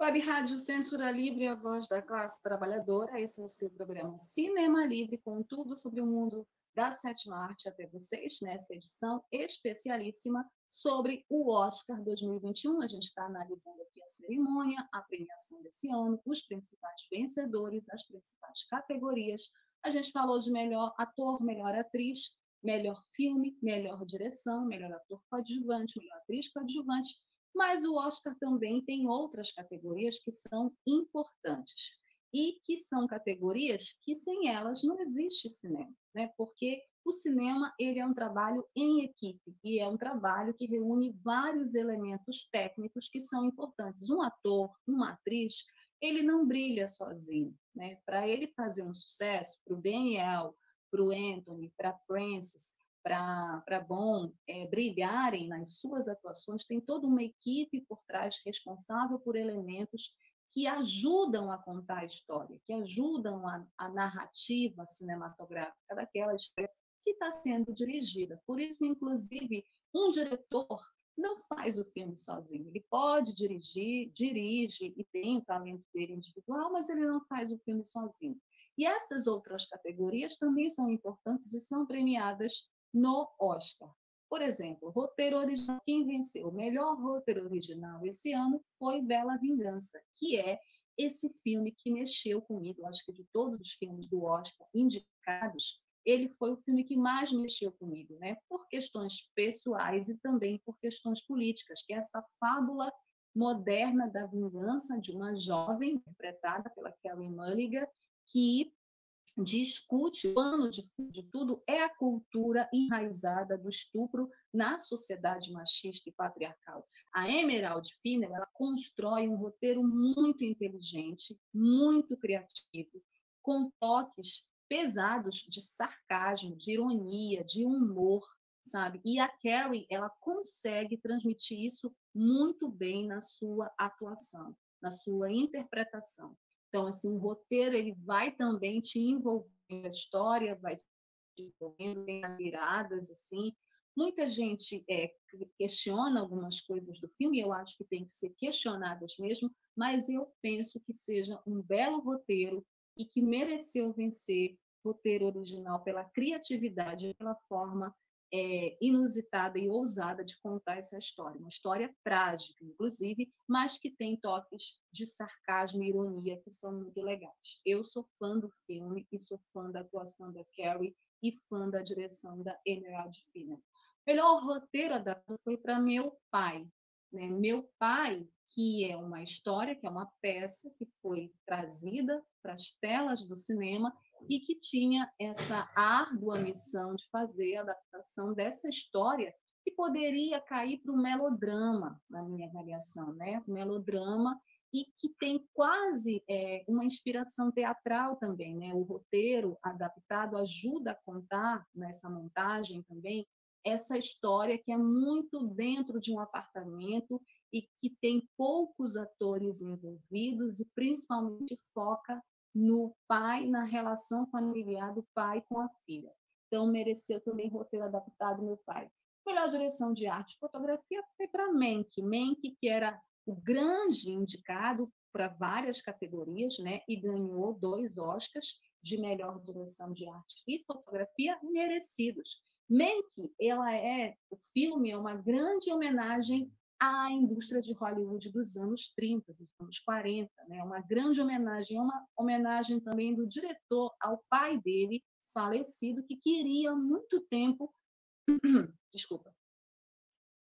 Web Rádio Censura Livre, a voz da classe trabalhadora. Esse é o seu programa Cinema Livre, com tudo sobre o mundo da sétima arte até vocês, nessa edição especialíssima sobre o Oscar 2021. A gente está analisando aqui a cerimônia, a premiação desse ano, os principais vencedores, as principais categorias. A gente falou de melhor ator, melhor atriz, melhor filme, melhor direção, melhor ator coadjuvante, melhor atriz coadjuvante mas o Oscar também tem outras categorias que são importantes e que são categorias que sem elas não existe cinema, né? Porque o cinema ele é um trabalho em equipe e é um trabalho que reúne vários elementos técnicos que são importantes. Um ator, uma atriz, ele não brilha sozinho, né? Para ele fazer um sucesso, para o Daniel, para o Anthony, para Francis, para bom é, brilharem nas suas atuações, tem toda uma equipe por trás responsável por elementos que ajudam a contar a história, que ajudam a, a narrativa cinematográfica daquela história que está sendo dirigida. Por isso, inclusive, um diretor não faz o filme sozinho. Ele pode dirigir, dirige e tem o talento dele individual, mas ele não faz o filme sozinho. E essas outras categorias também são importantes e são premiadas no Oscar. Por exemplo, roteiro original, quem venceu o melhor roteiro original esse ano foi Bela Vingança, que é esse filme que mexeu comigo. Acho que de todos os filmes do Oscar indicados, ele foi o filme que mais mexeu comigo, né? Por questões pessoais e também por questões políticas, que é essa fábula moderna da vingança de uma jovem interpretada pela Kelly Mulligan que discute, o pano de, de tudo é a cultura enraizada do estupro na sociedade machista e patriarcal. A Emerald Finer ela constrói um roteiro muito inteligente, muito criativo, com toques pesados de sarcasmo, de ironia, de humor, sabe? E a Carrie, ela consegue transmitir isso muito bem na sua atuação, na sua interpretação. Então, assim, o roteiro ele vai também te envolver na história, vai te envolvendo, tem viradas, assim. Muita gente é, questiona algumas coisas do filme, eu acho que tem que ser questionadas mesmo, mas eu penso que seja um belo roteiro e que mereceu vencer roteiro original pela criatividade, pela forma é, inusitada e ousada de contar essa história. Uma história trágica, inclusive, mas que tem toques de sarcasmo e ironia que são muito legais. Eu sou fã do filme e sou fã da atuação da Carrie e fã da direção da Emerald Finer. Melhor roteiro adaptado foi para meu pai. Né? Meu pai, que é uma história, que é uma peça que foi trazida para as telas do cinema e que tinha essa árdua missão de fazer a adaptação dessa história que poderia cair para o melodrama, na minha avaliação, né? O melodrama e que tem quase é, uma inspiração teatral também, né? O roteiro adaptado ajuda a contar nessa montagem também essa história que é muito dentro de um apartamento e que tem poucos atores envolvidos e principalmente foca no pai, na relação familiar do pai com a filha. Então, mereceu também roteiro adaptado meu pai. Melhor direção de arte e fotografia foi para Menck. Menck, que era o grande indicado para várias categorias, né? E ganhou dois Oscars de melhor direção de arte e fotografia merecidos. Menck, ela é o filme é uma grande homenagem à indústria de Hollywood dos anos 30, dos anos 40. Né? Uma grande homenagem, uma homenagem também do diretor ao pai dele, falecido, que queria muito tempo, [clears throat] desculpa,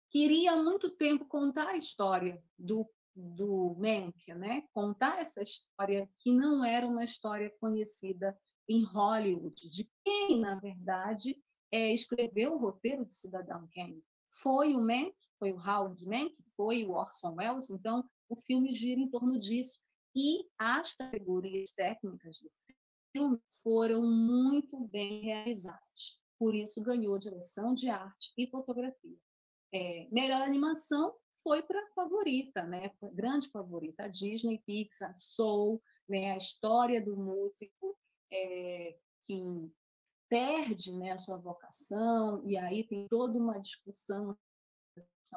queria muito tempo contar a história do do Menck, né? Contar essa história que não era uma história conhecida em Hollywood, de quem, na verdade, é, escreveu o roteiro de Cidadão Kane. Foi o Mank, foi o Howard Mank, foi o Orson Welles, então o filme gira em torno disso. E as categorias técnicas do filme foram muito bem realizadas. Por isso ganhou direção de arte e fotografia. É, melhor animação foi para a favorita, né? grande favorita, a Disney, Pixar, Soul, né? a história do músico é, que perde né, a sua vocação, e aí tem toda uma discussão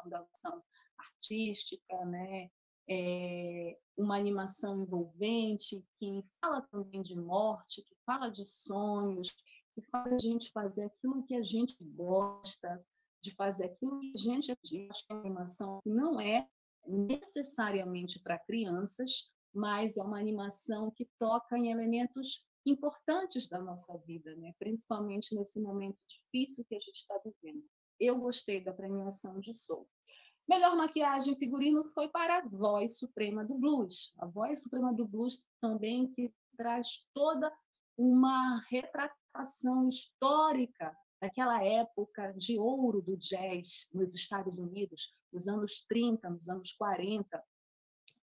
da vocação artística, né? é uma animação envolvente que fala também de morte, que fala de sonhos, que faz a gente fazer aquilo que a gente gosta, de fazer aquilo que a gente acha que é uma animação que não é necessariamente para crianças, mas é uma animação que toca em elementos importantes da nossa vida, né? principalmente nesse momento difícil que a gente está vivendo. Eu gostei da premiação de Soul. Melhor maquiagem figurino foi para a voz suprema do blues. A voz suprema do blues também que traz toda uma retratação histórica daquela época de ouro do jazz nos Estados Unidos, nos anos 30, nos anos 40.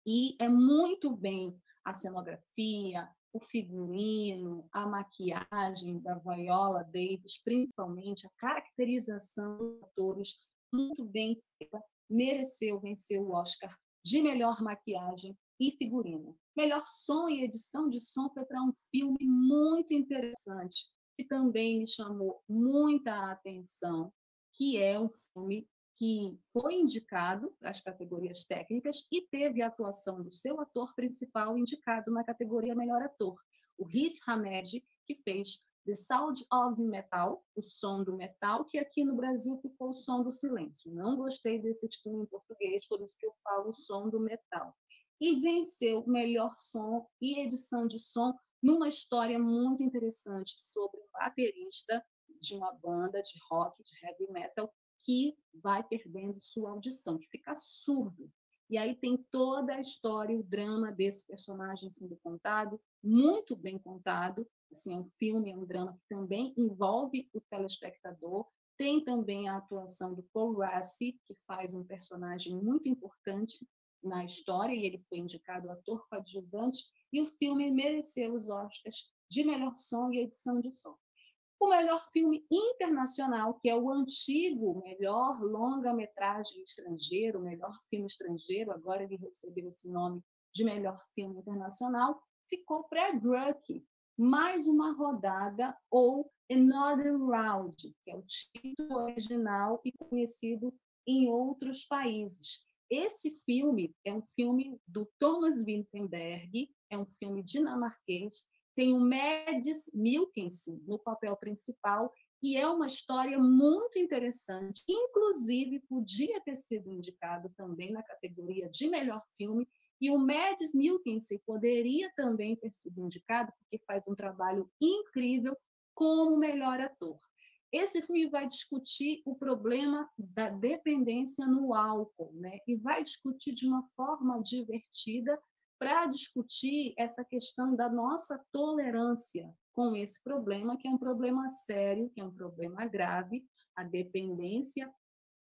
E é muito bem a cenografia, o figurino, a maquiagem da Viola Davis, principalmente a caracterização dos atores, muito bem feita, mereceu vencer o Oscar de melhor maquiagem e figurino. Melhor som e edição de som foi para um filme muito interessante, que também me chamou muita atenção, que é um filme que foi indicado as categorias técnicas e teve a atuação do seu ator principal indicado na categoria melhor ator, o Riz Hamed, que fez The Sound of the Metal, o som do metal, que aqui no Brasil ficou o som do silêncio. Não gostei desse título em português, por isso que eu falo o som do metal. E venceu melhor som e edição de som numa história muito interessante sobre um baterista de uma banda de rock, de heavy metal, que vai perdendo sua audição, que fica surdo. E aí tem toda a história, o drama desse personagem sendo contado, muito bem contado. Assim, é um filme, é um drama que também envolve o telespectador. Tem também a atuação do Paul Rassi, que faz um personagem muito importante na história, e ele foi indicado ator coadjuvante, e o filme mereceu os Oscars de melhor som e edição de som o melhor filme internacional, que é o antigo melhor longa-metragem estrangeiro, melhor filme estrangeiro, agora ele recebeu esse nome de melhor filme internacional, ficou para Druck, mais uma rodada ou Another Round, que é o título original e conhecido em outros países. Esse filme é um filme do Thomas Vinterberg, é um filme dinamarquês tem o Mads Mikkelsen no papel principal e é uma história muito interessante. Inclusive, podia ter sido indicado também na categoria de melhor filme, e o Mads Mikkelsen poderia também ter sido indicado, porque faz um trabalho incrível como melhor ator. Esse filme vai discutir o problema da dependência no álcool, né? E vai discutir de uma forma divertida para discutir essa questão da nossa tolerância com esse problema, que é um problema sério, que é um problema grave, a dependência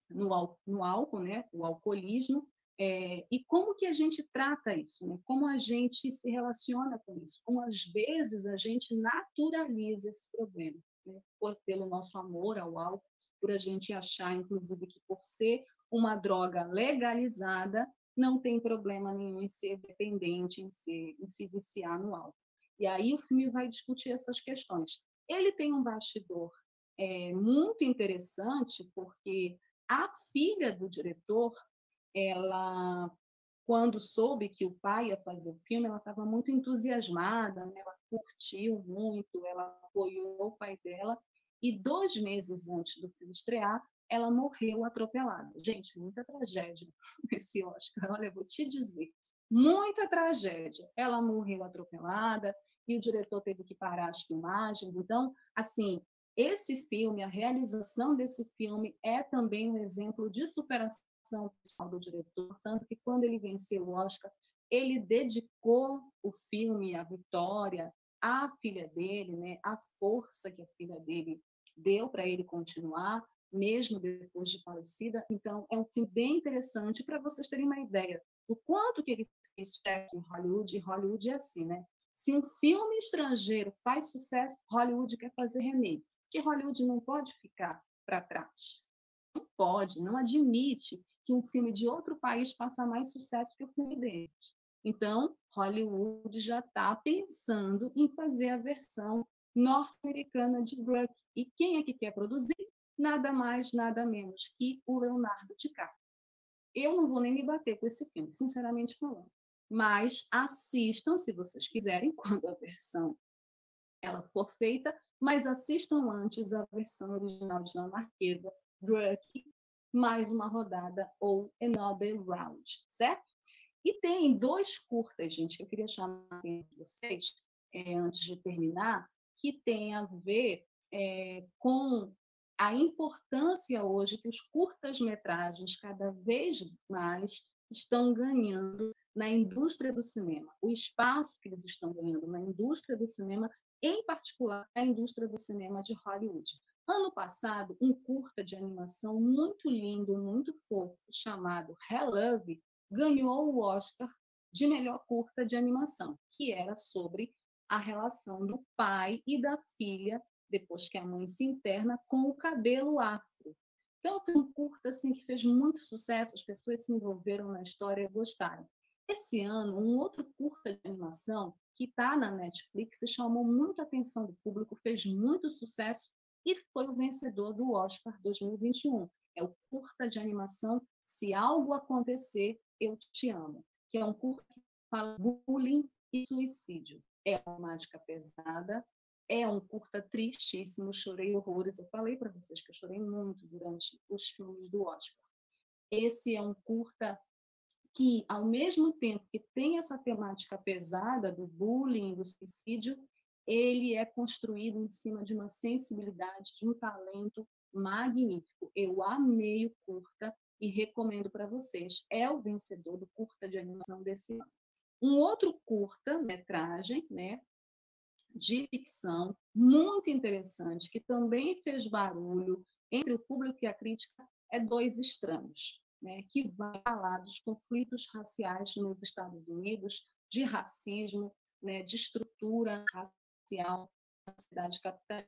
no, no álcool, né, o alcoolismo, é, e como que a gente trata isso, né? como a gente se relaciona com isso, como às vezes a gente naturaliza esse problema, né? por, pelo nosso amor ao álcool, por a gente achar, inclusive, que por ser uma droga legalizada, não tem problema nenhum em ser dependente, em, ser, em se viciar no álcool. E aí o filme vai discutir essas questões. Ele tem um bastidor é, muito interessante, porque a filha do diretor, ela, quando soube que o pai ia fazer o filme, ela estava muito entusiasmada, né? ela curtiu muito, ela apoiou o pai dela, e dois meses antes do filme estrear, ela morreu atropelada. Gente, muita tragédia [laughs] esse Oscar. Olha, vou te dizer, muita tragédia. Ela morreu atropelada e o diretor teve que parar as filmagens. Então, assim, esse filme, a realização desse filme é também um exemplo de superação pessoal do diretor, tanto que quando ele venceu o Oscar, ele dedicou o filme, a vitória, à filha dele, né, a força que a filha dele deu para ele continuar, mesmo depois de falecida. Então, é um filme bem interessante para vocês terem uma ideia do quanto que ele fez sucesso em Hollywood. E Hollywood é assim, né? Se um filme estrangeiro faz sucesso, Hollywood quer fazer remake. Porque Hollywood não pode ficar para trás. Não pode, não admite que um filme de outro país faça mais sucesso que o filme deles. Então, Hollywood já está pensando em fazer a versão norte-americana de Druck. E quem é que quer produzir? Nada mais, nada menos que o Leonardo DiCaprio. Eu não vou nem me bater com esse filme, sinceramente falando. Mas assistam, se vocês quiserem, [laughs] quando a versão ela for feita, mas assistam antes a versão original dinamarquesa, Druk, mais uma rodada ou Another Round, certo? E tem dois curtas, gente, que eu queria chamar a atenção de vocês, é, antes de terminar, que tem a ver é, com a importância hoje que os curtas-metragens cada vez mais estão ganhando na indústria do cinema, o espaço que eles estão ganhando na indústria do cinema, em particular a indústria do cinema de Hollywood. Ano passado, um curta de animação muito lindo, muito fofo, chamado Hell Love, ganhou o Oscar de melhor curta de animação, que era sobre a relação do pai e da filha, depois que a mãe se interna, com o cabelo afro. Então, foi um curta assim, que fez muito sucesso, as pessoas se envolveram na história e gostaram. Esse ano, um outro curta de animação que está na Netflix chamou muito atenção do público, fez muito sucesso e foi o vencedor do Oscar 2021. É o curta de animação Se Algo Acontecer, Eu Te Amo, que é um curta que fala bullying e suicídio. É uma mágica pesada, é um curta tristíssimo, chorei horrores. Eu falei para vocês que eu chorei muito durante os filmes do Oscar. Esse é um curta que, ao mesmo tempo que tem essa temática pesada do bullying, do suicídio, ele é construído em cima de uma sensibilidade, de um talento magnífico. Eu amei o curta e recomendo para vocês. É o vencedor do curta de animação desse ano. Um outro curta-metragem, né, de ficção, muito interessante, que também fez barulho entre o público e a crítica, é Dois Estranhos, né, que vai falar dos conflitos raciais nos Estados Unidos, de racismo, né, de estrutura racial na cidade capital,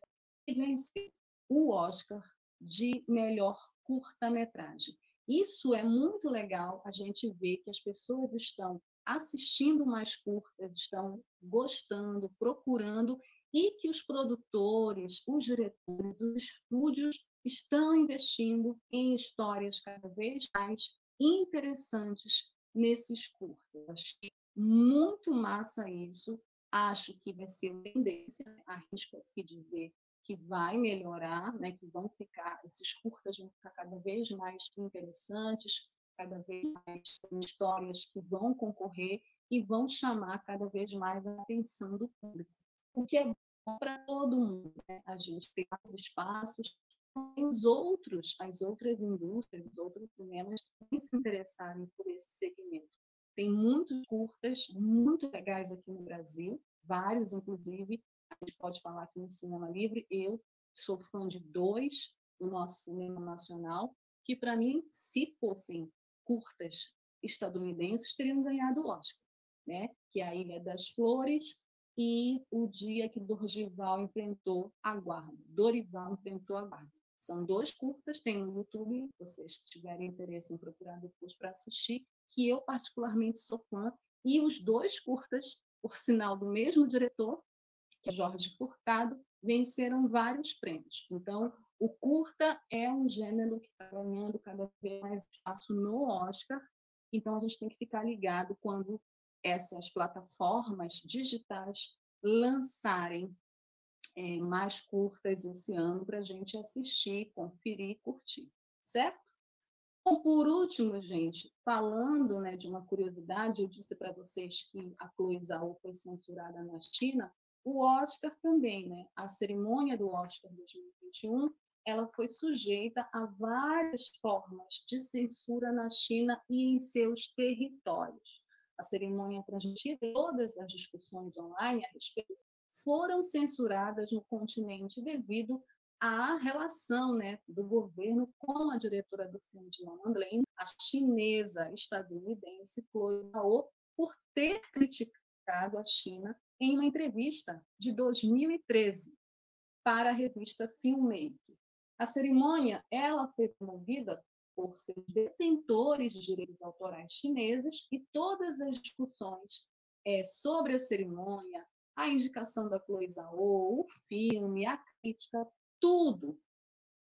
e venceu o Oscar de melhor curta-metragem. Isso é muito legal a gente ver que as pessoas estão assistindo mais curtas, estão gostando, procurando, e que os produtores, os diretores, os estúdios estão investindo em histórias cada vez mais interessantes nesses curtas. Achei muito massa isso. Acho que vai ser tendência, arrisco aqui dizer que vai melhorar, né? que vão ficar, esses curtas vão ficar cada vez mais interessantes, cada vez mais histórias que vão concorrer e vão chamar cada vez mais a atenção do público. O que é bom para todo mundo, né? a gente tem mais espaços, os outros, as outras indústrias, os outros cinemas também se interessarem por esse segmento. Tem muitos curtas muito legais aqui no Brasil, vários, inclusive, a gente pode falar aqui no Cinema Livre. Eu sou fã de dois do nosso cinema nacional, que para mim, se fossem curtas estadunidenses teriam ganhado o Oscar, né? que é a Ilha das Flores e o dia que Dorival enfrentou a guarda. Dorival enfrentou a guarda. São dois curtas, tem no YouTube, se vocês tiverem interesse em procurar depois para assistir, que eu particularmente sou fã, e os dois curtas, por sinal do mesmo diretor, que é Jorge Furtado, venceram vários prêmios. Então, o curta é um gênero que está ganhando cada vez mais espaço no Oscar, então a gente tem que ficar ligado quando essas plataformas digitais lançarem é, mais curtas esse ano para a gente assistir, conferir e curtir, certo? Bom, por último, gente, falando né, de uma curiosidade, eu disse para vocês que a Chloe Zhao foi censurada na China, o Oscar também, né? A cerimônia do Oscar 2021 ela foi sujeita a várias formas de censura na China e em seus territórios. A cerimônia transmitida, todas as discussões online a respeito foram censuradas no continente devido à relação né, do governo com a diretora do filme de Lane, a chinesa estadunidense Chloe Zhao, por ter criticado a China em uma entrevista de 2013 para a revista Filmmaker. A cerimônia ela foi promovida por seus detentores de direitos autorais chineses e todas as discussões é, sobre a cerimônia, a indicação da Chloe Zhao, o filme, a crítica, tudo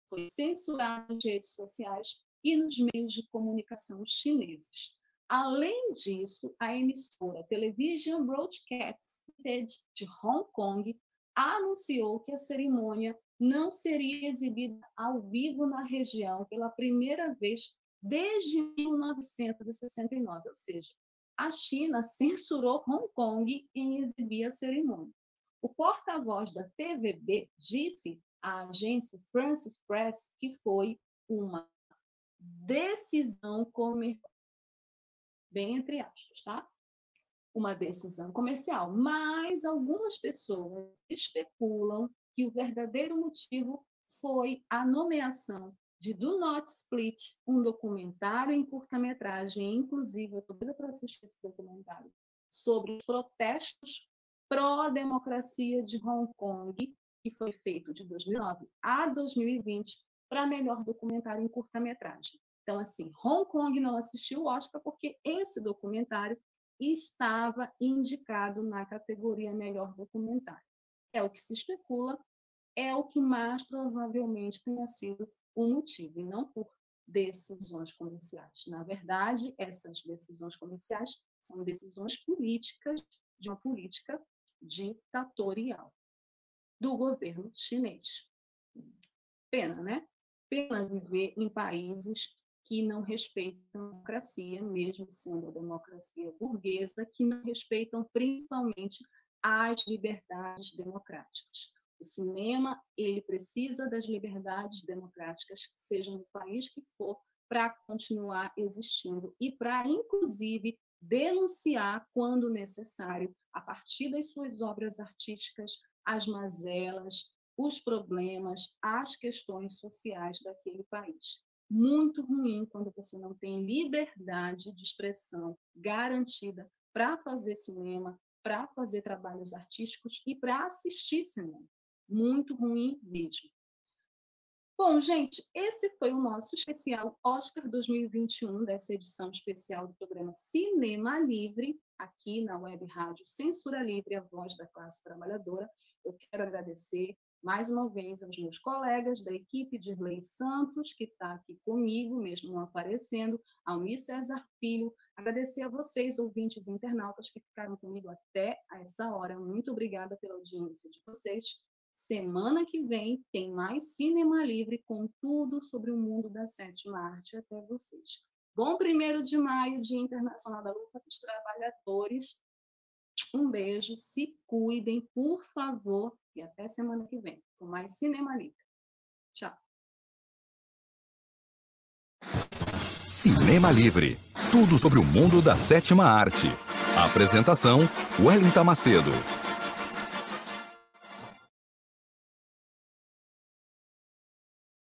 foi censurado nas redes sociais e nos meios de comunicação chineses. Além disso, a emissora Television Broadcast de Hong Kong anunciou que a cerimônia não seria exibida ao vivo na região pela primeira vez desde 1969, ou seja, a China censurou Hong Kong em exibir a cerimônia. O porta-voz da TVB disse à agência Francis Press que foi uma decisão comercial, bem entre aspas, tá? Uma decisão comercial, mas algumas pessoas especulam que o verdadeiro motivo foi a nomeação de Do Not Split, um documentário em curta-metragem, inclusive, eu estou para assistir esse documentário, sobre os protestos pró-democracia de Hong Kong, que foi feito de 2009 a 2020 para melhor documentário em curta-metragem. Então, assim, Hong Kong não assistiu o Oscar porque esse documentário estava indicado na categoria melhor documentário. É o que se especula, é o que mais provavelmente tenha sido o motivo, e não por decisões comerciais. Na verdade, essas decisões comerciais são decisões políticas de uma política ditatorial do governo chinês. Pena, né? Pena viver em países que não respeitam a democracia, mesmo sendo a democracia burguesa, que não respeitam principalmente as liberdades democráticas. O cinema, ele precisa das liberdades democráticas, seja no país que for, para continuar existindo e para, inclusive, denunciar, quando necessário, a partir das suas obras artísticas, as mazelas, os problemas, as questões sociais daquele país. Muito ruim quando você não tem liberdade de expressão garantida para fazer cinema, para fazer trabalhos artísticos e para assistir cinema. Muito ruim mesmo. Bom, gente, esse foi o nosso especial Oscar 2021, dessa edição especial do programa Cinema Livre, aqui na Web Rádio Censura Livre, a voz da classe trabalhadora. Eu quero agradecer mais uma vez aos meus colegas da equipe de Lei Santos, que está aqui comigo, mesmo não aparecendo, ao César Filho, agradecer a vocês, ouvintes e internautas, que ficaram comigo até essa hora. Muito obrigada pela audiência de vocês. Semana que vem tem mais Cinema Livre com tudo sobre o mundo da sétima arte até vocês. Bom primeiro de maio, Dia Internacional da Luta dos Trabalhadores. Um beijo, se cuidem, por favor, e até semana que vem com mais Cinema Livre. Tchau. Cinema Livre. Tudo sobre o mundo da sétima arte. Apresentação: Wellington Macedo.